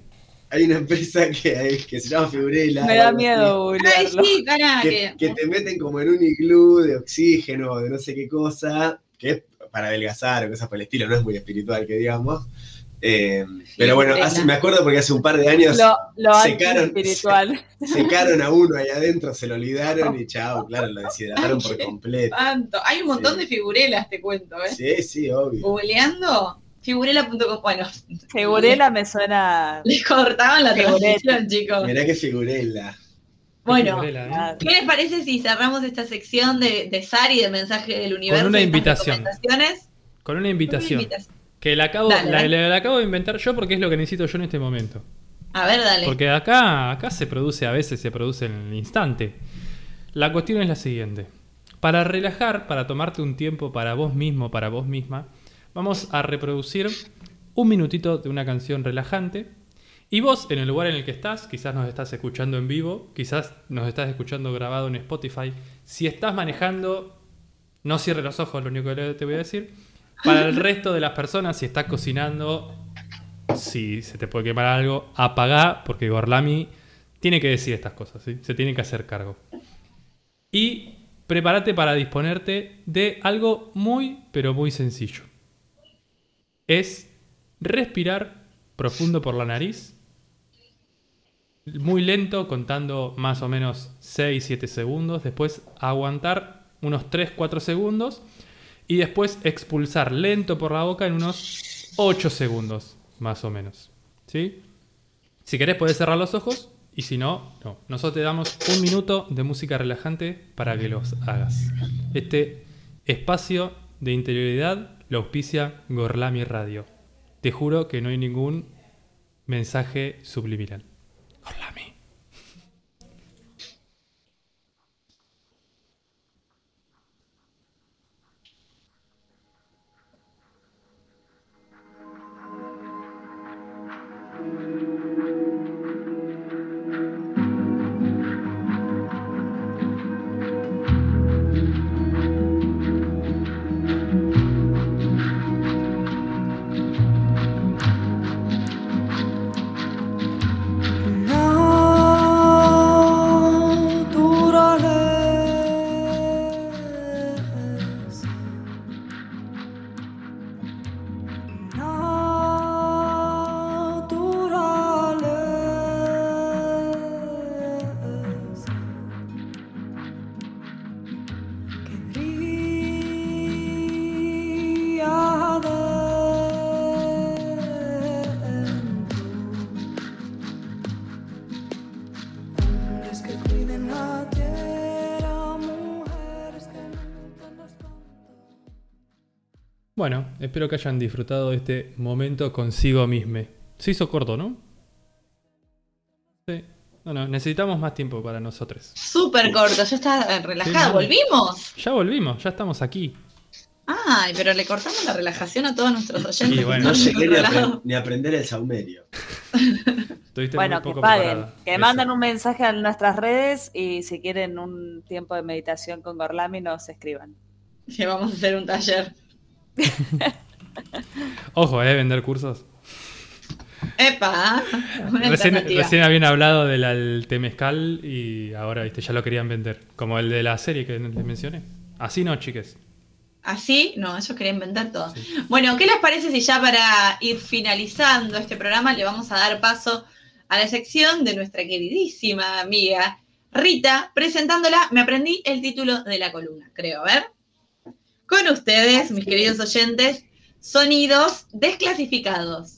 hay una empresa que, hay- que se llama Figurela. Me da miedo Ay, sí, pará, Que, que- te meten como en un iglú de oxígeno o de no sé qué cosa, que es para adelgazar o cosas por el estilo, no es muy espiritual que digamos. Eh, pero bueno, hace- me acuerdo porque hace un par de años Lo, lo Secaron- <laughs> a uno ahí adentro, se lo olvidaron y <laughs> chao, claro, lo deshidrataron por completo. Tanto. Hay un montón Sí. de figurelas, te cuento, ¿eh? Sí, sí, obvio. Googleando, figurela.com. Bueno, Figurela me suena. <laughs> les cortaban la transmisión, chicos. Mirá qué figurela. Bueno, Figurela, ¿eh? ¿qué les parece si cerramos esta sección de, de Sari, de mensaje del universo? una y estas invitación. Con una Una invitación. Que la acabo, Dale, la, dale. la- la acabo de inventar yo porque es lo que necesito yo en este momento. A ver, dale. Porque acá, acá se produce, a veces se produce en el instante. La cuestión es la siguiente. Para relajar, para tomarte un tiempo para vos mismo, para vos misma, vamos a reproducir un minutito de una canción relajante. Y vos, en el lugar en el que estás, quizás nos estás escuchando en vivo, quizás nos estás escuchando grabado en Spotify. Si estás manejando, no cierres los ojos, lo único que te voy a decir. Para el resto de las personas, si estás cocinando, si se te puede quemar algo, apagá, porque Gorlami tiene que decir estas cosas, ¿sí? se tiene que hacer cargo. Y prepárate para disponerte de algo muy, pero muy sencillo. Es respirar profundo por la nariz, muy lento, contando más o menos 6-7 segundos, después aguantar unos 3-4 segundos y después expulsar lento por la boca en unos 8 segundos, más o menos. ¿Sí? Si querés podés cerrar los ojos y si no, no. Nosotros te damos un minuto de música relajante para que los hagas. Este espacio de interioridad lo auspicia Gorlami Radio. Te juro que no hay ningún mensaje subliminal. Gorlami. Espero que hayan disfrutado de este momento consigo mismo. Se hizo corto, ¿no? Sí. Bueno, necesitamos más tiempo para nosotros. Súper corto, ya está eh, relajada. Sí, ¿Volvimos? Ya volvimos, ya estamos aquí. Ay, pero le cortamos la relajación a todos nuestros oyentes. Y bueno. No que llegué ni ni aprender el saumerio. Estuviste Bueno, muy que poco paguen, preparada. que Eso. manden un mensaje a nuestras redes y si quieren un tiempo de meditación con Gorlami nos escriban. Sí, vamos a hacer un taller. <laughs> Ojo, ¿eh? Vender cursos. Epa, Recién, habían hablado del al temezcal y ahora viste, ya lo querían vender. Como el de la serie que les mencioné. Así no, chiques. Así, no, ellos querían inventar todo. Bueno, ¿qué les parece si ya para ir finalizando este programa le vamos a dar paso a la sección de nuestra queridísima amiga Rita, presentándola? Me aprendí el título de la columna, creo. A ver. Con ustedes, mis queridos oyentes, sonidos desclasificados.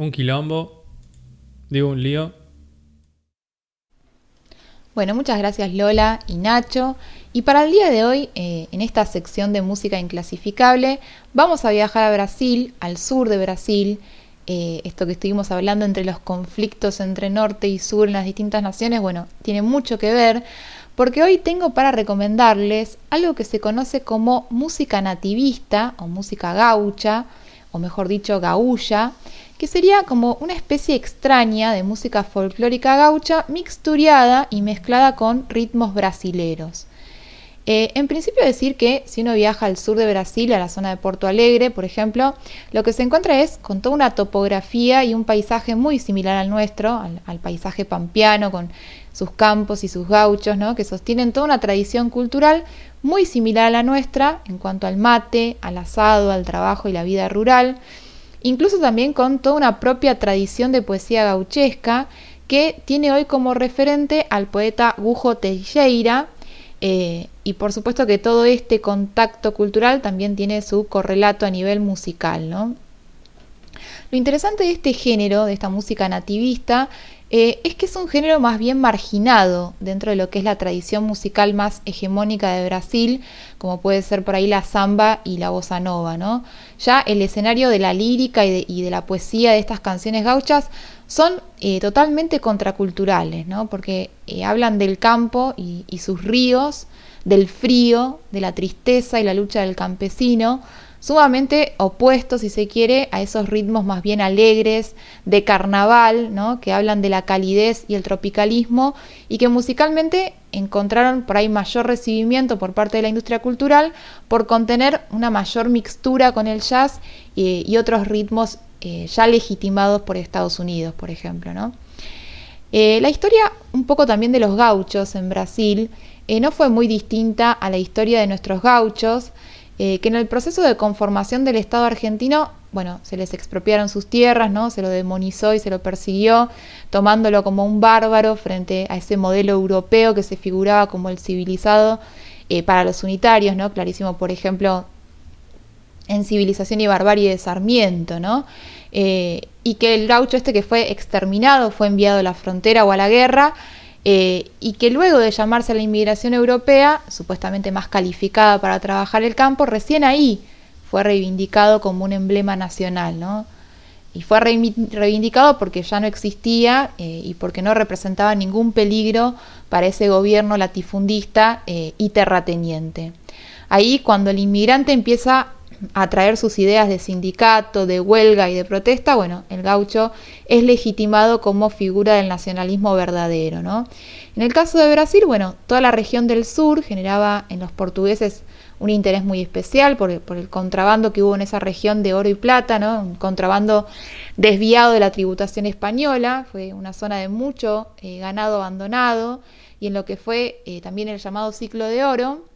Un quilombo. Digo, un lío. Bueno, muchas gracias Lola y Nacho. Y para el día de hoy, eh, en esta sección de música inclasificable, vamos a viajar a Brasil, al sur de Brasil. Eh, esto que estuvimos hablando entre los conflictos entre norte y sur en las distintas naciones, bueno, tiene mucho que ver, porque hoy tengo para recomendarles algo que se conoce como música nativista o música gaucha, o mejor dicho, gaulla, que sería como una especie extraña de música folclórica gaucha mixturiada y mezclada con ritmos brasileros. Eh, en principio decir que si uno viaja al sur de Brasil, a la zona de Porto Alegre, por ejemplo, lo que se encuentra es con toda una topografía y un paisaje muy similar al nuestro, al, al paisaje pampeano, con sus campos y sus gauchos, ¿no? que sostienen toda una tradición cultural muy similar a la nuestra en cuanto al mate, al asado, al trabajo y la vida rural, incluso también con toda una propia tradición de poesía gauchesca que tiene hoy como referente al poeta Gujo Teixeira, eh, y por supuesto que todo este contacto cultural también tiene su correlato a nivel musical. ¿no? Lo interesante de este género, de esta música nativista, eh, es que es un género más bien marginado dentro de lo que es la tradición musical más hegemónica de Brasil, como puede ser por ahí la samba y la bossa nova. ¿no? Ya el escenario de la lírica y de, la poesía de estas canciones gauchas son eh, totalmente contraculturales, ¿no? porque eh, hablan del campo y, sus ríos, del frío, de la tristeza y la lucha del campesino, sumamente opuestos, si se quiere, a esos ritmos más bien alegres de carnaval, ¿no? que hablan de la calidez y el tropicalismo y que musicalmente encontraron por ahí mayor recibimiento por parte de la industria cultural por contener una mayor mixtura con el jazz y, y otros ritmos eh, ya legitimados por Estados Unidos, por ejemplo. ¿no? Eh, la historia un poco también de los gauchos en Brasil eh, no fue muy distinta a la historia de nuestros gauchos, que en el proceso de conformación del Estado argentino, bueno, se les expropiaron sus tierras, ¿no? se lo demonizó y se lo persiguió, tomándolo como un bárbaro frente a ese modelo europeo que se figuraba como el civilizado para los unitarios, ¿no? clarísimo, por ejemplo, en Civilización y Barbarie de Sarmiento, ¿no? Eh, y que el gaucho este que fue exterminado fue enviado a la frontera o a la guerra, eh, y que luego de llamarse a la inmigración europea, supuestamente más calificada para trabajar el campo, recién ahí fue reivindicado como un emblema nacional, ¿no? Y fue reivindicado porque ya no existía eh, y porque no representaba ningún peligro para ese gobierno latifundista eh, y terrateniente. Ahí cuando el inmigrante empieza a traer sus ideas de sindicato, de huelga y de protesta, bueno, el gaucho es legitimado como figura del nacionalismo verdadero, ¿no? En el caso de Brasil, bueno, toda la región del sur generaba en los portugueses un interés muy especial por el, por el contrabando que hubo en esa región de oro y plata, ¿no? Un contrabando desviado de la tributación española, fue una zona de mucho eh, ganado abandonado y en lo que fue eh, también el llamado ciclo de oro,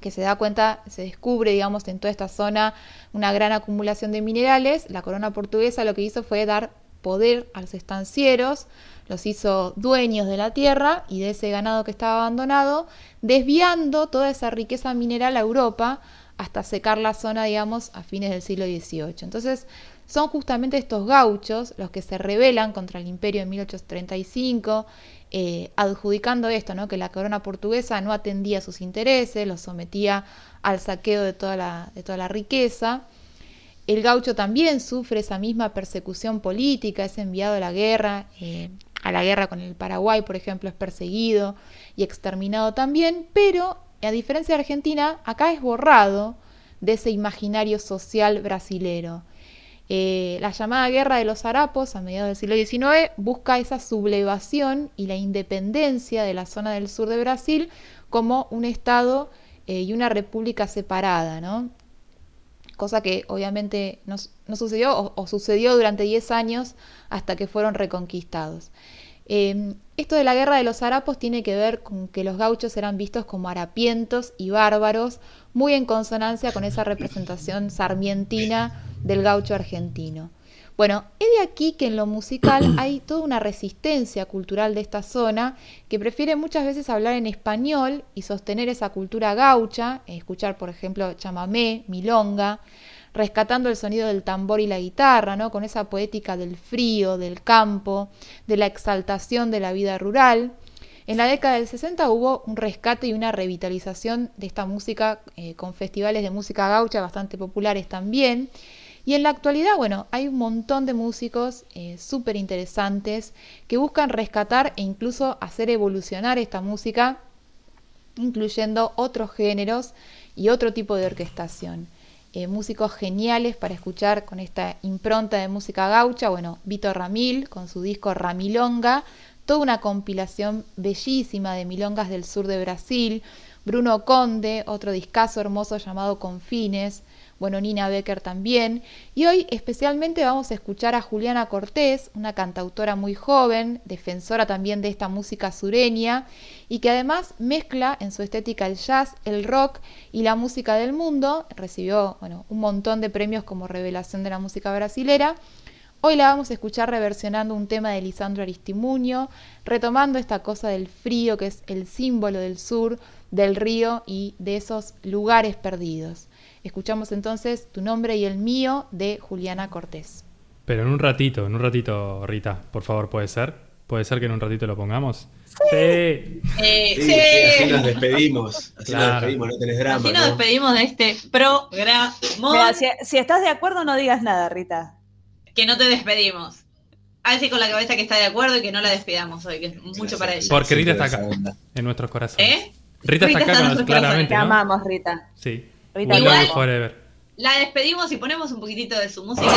que se da cuenta, se descubre, digamos, en toda esta zona una gran acumulación de minerales, la corona portuguesa lo que hizo fue dar poder a los estancieros, los hizo dueños de la tierra y de ese ganado que estaba abandonado, desviando toda esa riqueza mineral a Europa hasta secar la zona, digamos, a fines del siglo XVIII. Entonces, son justamente estos gauchos los que se rebelan contra el imperio en 1835 eh, adjudicando esto, ¿no? que la corona portuguesa no atendía sus intereses, los sometía al saqueo de toda la, riqueza. El gaucho también sufre esa misma persecución política, es enviado a la guerra, eh, a la guerra con el Paraguay, por ejemplo, es perseguido y exterminado también, pero a diferencia de Argentina, acá es borrado de ese imaginario social brasilero. Eh, la llamada Guerra de los Harapos a mediados del siglo XIX busca esa sublevación y la independencia de la zona del sur de Brasil como un Estado eh, y una república separada, ¿no? cosa que obviamente no, sucedió o, sucedió durante 10 años hasta que fueron reconquistados. Eh, esto de la guerra de los harapos tiene que ver con que los gauchos eran vistos como harapientos y bárbaros, muy en consonancia con esa representación sarmientina del gaucho argentino. Bueno, es de aquí que en lo musical <coughs> hay toda una resistencia cultural de esta zona que prefiere muchas veces hablar en español y sostener esa cultura gaucha, escuchar por ejemplo chamamé, milonga, rescatando el sonido del tambor y la guitarra, ¿no? con esa poética del frío, del campo, de la exaltación de la vida rural. En la década del 60 hubo un rescate y una revitalización de esta música eh, con festivales de música gaucha bastante populares también. Y en la actualidad, bueno, hay un montón de músicos eh, súper interesantes que buscan rescatar e incluso hacer evolucionar esta música, incluyendo otros géneros y otro tipo de orquestación. eh, músicos geniales para escuchar con esta impronta de música gaucha. Bueno, Vito Ramil con su disco Ramilonga, toda una compilación bellísima de milongas del sur de Brasil. Bruno Conde, otro discazo hermoso llamado Confines bueno, Nina Becker también. Y hoy especialmente vamos a escuchar a Juliana Cortés, una cantautora muy joven, defensora también de esta música sureña, y que además mezcla en su estética el jazz, el rock y la música del mundo. Recibió bueno, un montón de premios como revelación de la música brasilera. Hoy la vamos a escuchar reversionando un tema de Lisandro Aristimuño, retomando esta cosa del frío que es el símbolo del sur, del río y de esos lugares perdidos. Escuchamos entonces Tu nombre y el mío de Juliana Cortés. Pero en un ratito, en un ratito, Rita, por favor, ¿puede ser? ¿Puede ser que en un ratito lo pongamos? Sí. Sí, sí, sí. así nos despedimos. Así Claro. nos despedimos, no tenés drama. Así nos ¿no? despedimos de este programa Mira, si, si estás de acuerdo, no digas nada, Rita. que no te despedimos. A ver si con la cabeza que está de acuerdo y que no la despidamos hoy, que es mucho para ella. Porque Rita está acá, en nuestros corazones. ¿Eh? Rita, Rita está acá está con claramente, Te ¿no? amamos, Rita. Sí. Rita, We love you forever. La despedimos y ponemos un poquitito de su música.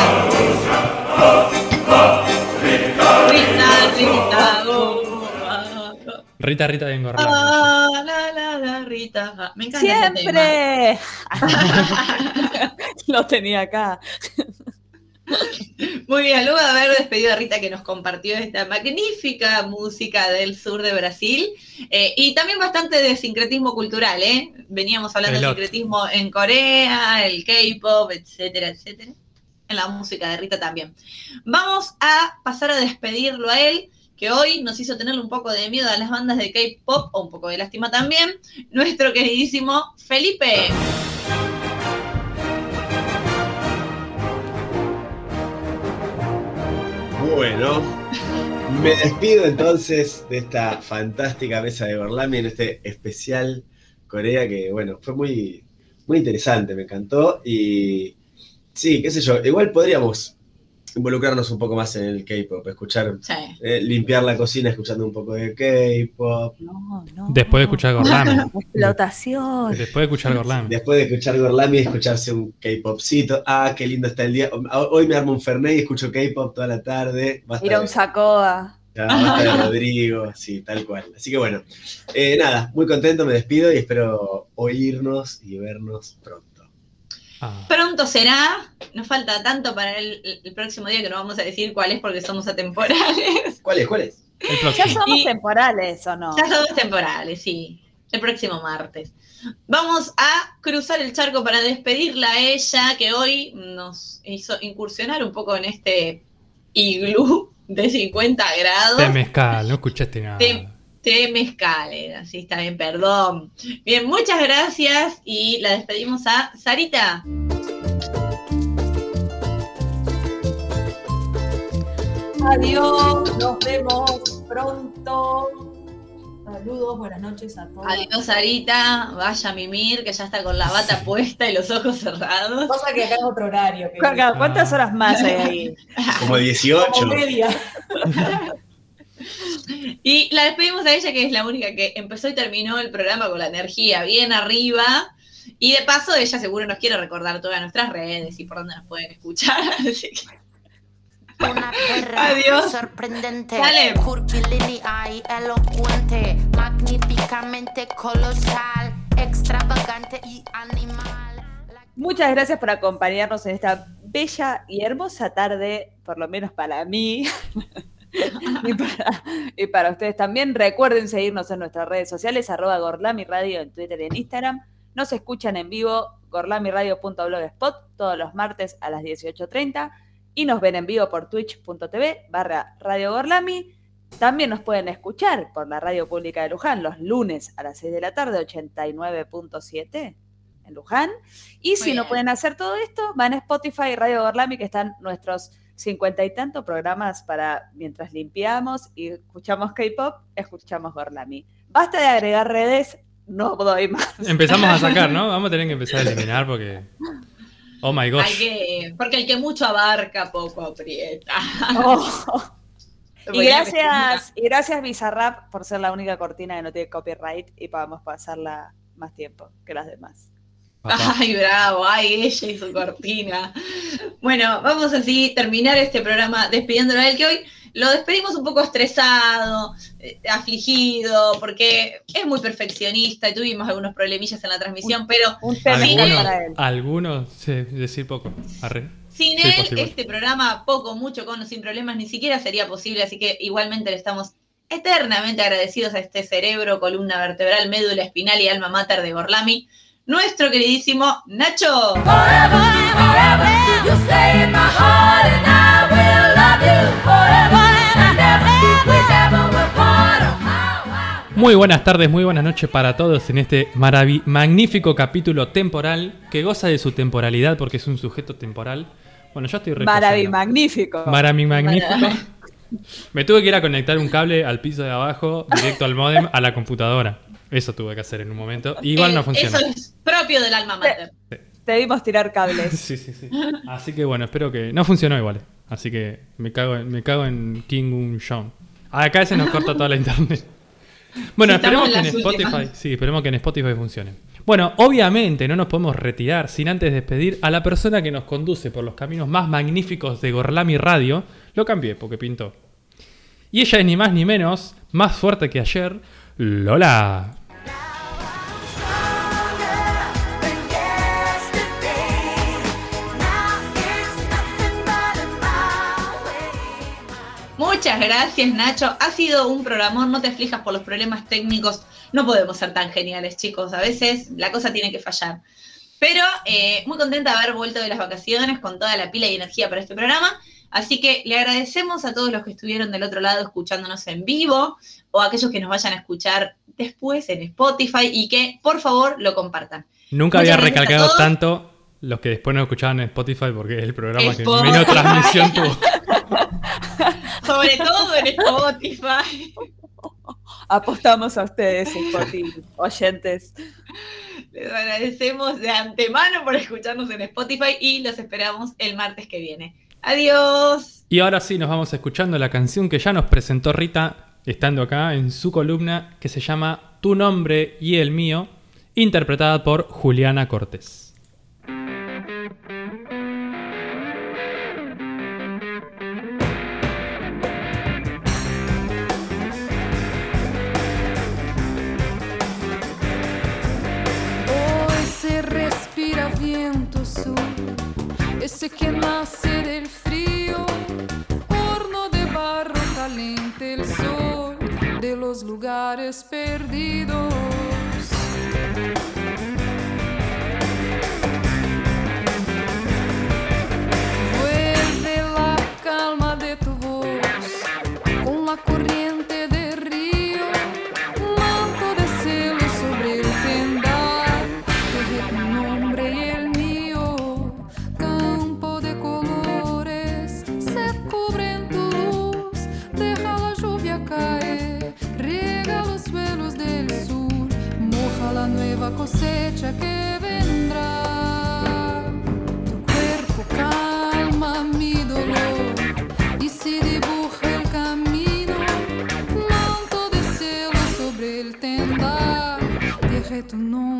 Rita, Rita, oh, ah, Rita, Rita de Engorlán. ah, la, la, la, Rita. Me encanta ese tema. Siempre. <laughs> <laughs> Lo tenía acá. <laughs> Muy bien, luego de haber despedido a Rita que nos compartió esta magnífica música del sur de Brasil eh, y también bastante de sincretismo cultural, ¿eh? Veníamos hablando de sincretismo en Corea, el K-pop, etcétera, etcétera. En la música de Rita también. Vamos a pasar a despedirlo a él, que hoy nos hizo tenerle un poco de miedo a las bandas de K-pop, o un poco de lástima también, nuestro queridísimo Felipe. Bueno, me despido entonces de esta fantástica mesa de Gorlami en este especial Corea que, bueno, fue muy, muy interesante, me encantó. Y sí, qué sé yo, igual podríamos involucrarnos un poco más en el K-pop, escuchar, Sí. eh, limpiar la cocina escuchando un poco de K-pop. No, no. Después de escuchar Gorlami. <laughs> Explotación. Después de escuchar Gorlami. Después de escuchar Gorlami, escucharse un K-popcito. Ah, qué lindo está el día. Hoy me armo un Fernet y escucho K-pop toda la tarde. Basta Ir a un sacoa. Ya, basta de Rodrigo, sí, tal cual. Así que bueno, eh, nada, muy contento, me despido y espero oírnos y vernos pronto. Ah. Pronto será, nos falta tanto para el, el próximo día que no vamos a decir cuál es porque somos atemporales. <laughs> ¿Cuál es? ¿Cuál es? El Ya somos Y- temporales, ¿o no? Ya somos temporales, sí. El próximo martes. Vamos a cruzar el charco para despedirla a ella, que hoy nos hizo incursionar un poco en este iglú de 50 grados. De mezcal, no escuchaste nada. Te- Té mezcal, era, sí, está bien, perdón. Bien, muchas gracias y la despedimos a Sarita. Adiós, nos vemos pronto. Saludos, buenas noches a todos. Adiós, Sarita. Vaya a mimir, que ya está con la bata puesta y los ojos cerrados. Pasa que acá es otro horario. ¿Cuántas Ah. horas más hay ahí? Como 18. Como media. <laughs> Y la despedimos a ella, que es la única que empezó y terminó el programa con la energía bien arriba. Y de paso, ella seguro nos quiere recordar todas nuestras redes y por dónde nos pueden escuchar. <laughs> Así que Una perra Adiós. sorprendente, Dale. curvilínea y elocuente, magníficamente colosal, extravagante y animal. Muchas gracias por acompañarnos en esta bella y hermosa tarde, por lo menos para mí. <laughs> <laughs> y, para, y para ustedes también. Recuerden seguirnos en nuestras redes sociales, arroba Gorlami Radio en Twitter y en Instagram. Nos escuchan en vivo, gorlamiradio.blogspot, todos los martes a las 18.30. Y nos ven en vivo por twitch.tv barra Radio Gorlami. También nos pueden escuchar por la radio pública de Luján los lunes a las 6 de la tarde, 89.7 en Luján. Y si no pueden hacer todo esto, van a Spotify y Radio Gorlami, que están nuestros cincuenta y tantos programas para mientras limpiamos y escuchamos K-pop, escuchamos Gorlami. Basta de agregar redes, no doy más. Empezamos a sacar, ¿no? <laughs> Vamos a tener que empezar a eliminar porque. Oh my hay gosh. que. Porque el que mucho abarca, poco aprieta. Oh. <laughs> Y gracias, y gracias Bizarrap por ser la única cortina que no tiene copyright y podamos pasarla más tiempo que las demás. Papá. Ay, bravo, ay, ella y su cortina. Bueno, vamos así terminar este programa despidiéndolo a él, que hoy lo despedimos un poco estresado, eh, afligido, porque es muy perfeccionista y tuvimos algunos problemillas en la transmisión, pero Un Sin tema él. para él. Algunos, sí, decir poco. Arre. sin Sí, él posible. este programa, poco, mucho, con o sin problemas, ni siquiera sería posible, así que igualmente le estamos eternamente agradecidos a este cerebro, columna vertebral, médula espinal y alma mater de Gorlami, nuestro queridísimo Nacho. Muy buenas tardes, muy buenas noches para todos en este magnífico capítulo temporal que goza de su temporalidad porque es un sujeto temporal. Bueno, yo estoy repasando. magnífico. Maravi magnífico. Me tuve que ir a conectar un cable al piso de abajo, directo al modem, a la computadora. Eso tuve que hacer en un momento. Igual no Eh, funciona. Eso es propio del alma mater. Te vimos tirar cables. <laughs> Sí, sí, sí. Así que bueno, espero que. No funcionó igual. Así que me cago en, me cago en King Un Jong. Acá se nos corta toda la internet. <laughs> Bueno, estamos esperemos que en Spotify. últimas. Sí, esperemos que en Spotify funcione. Bueno, obviamente no nos podemos retirar sin antes despedir a la persona que nos conduce por los caminos más magníficos de Gorlami Radio. Lo cambié porque pintó. Y ella es ni más ni menos, más fuerte que ayer, Lola. Muchas gracias, Nacho. Ha sido un programón, no te aflijas por los problemas técnicos. No podemos ser tan geniales, chicos. A veces la cosa tiene que fallar. Pero eh, muy contenta de haber vuelto de las vacaciones con toda la pila y energía para este programa. Así que le agradecemos a todos los que estuvieron del otro lado escuchándonos en vivo o a aquellos que nos vayan a escuchar después en Spotify y que por favor lo compartan. Nunca Muchas había recalcado tanto los que después nos escuchaban en Spotify porque es el programa que Spotify. menos transmisión tuvo. <laughs> <laughs> Sobre todo en Spotify. Apostamos a ustedes, Spotify, oyentes. Les agradecemos de antemano por escucharnos en Spotify y los esperamos el martes que viene. Adiós. Y ahora sí nos vamos escuchando la canción que ya nos presentó Rita estando acá en su columna que se llama Tu nombre y el mío, interpretada por Juliana Cortés. Sur, ese que nace del frío, horno de barro caliente el sol de los lugares perdidos. Deje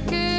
nueva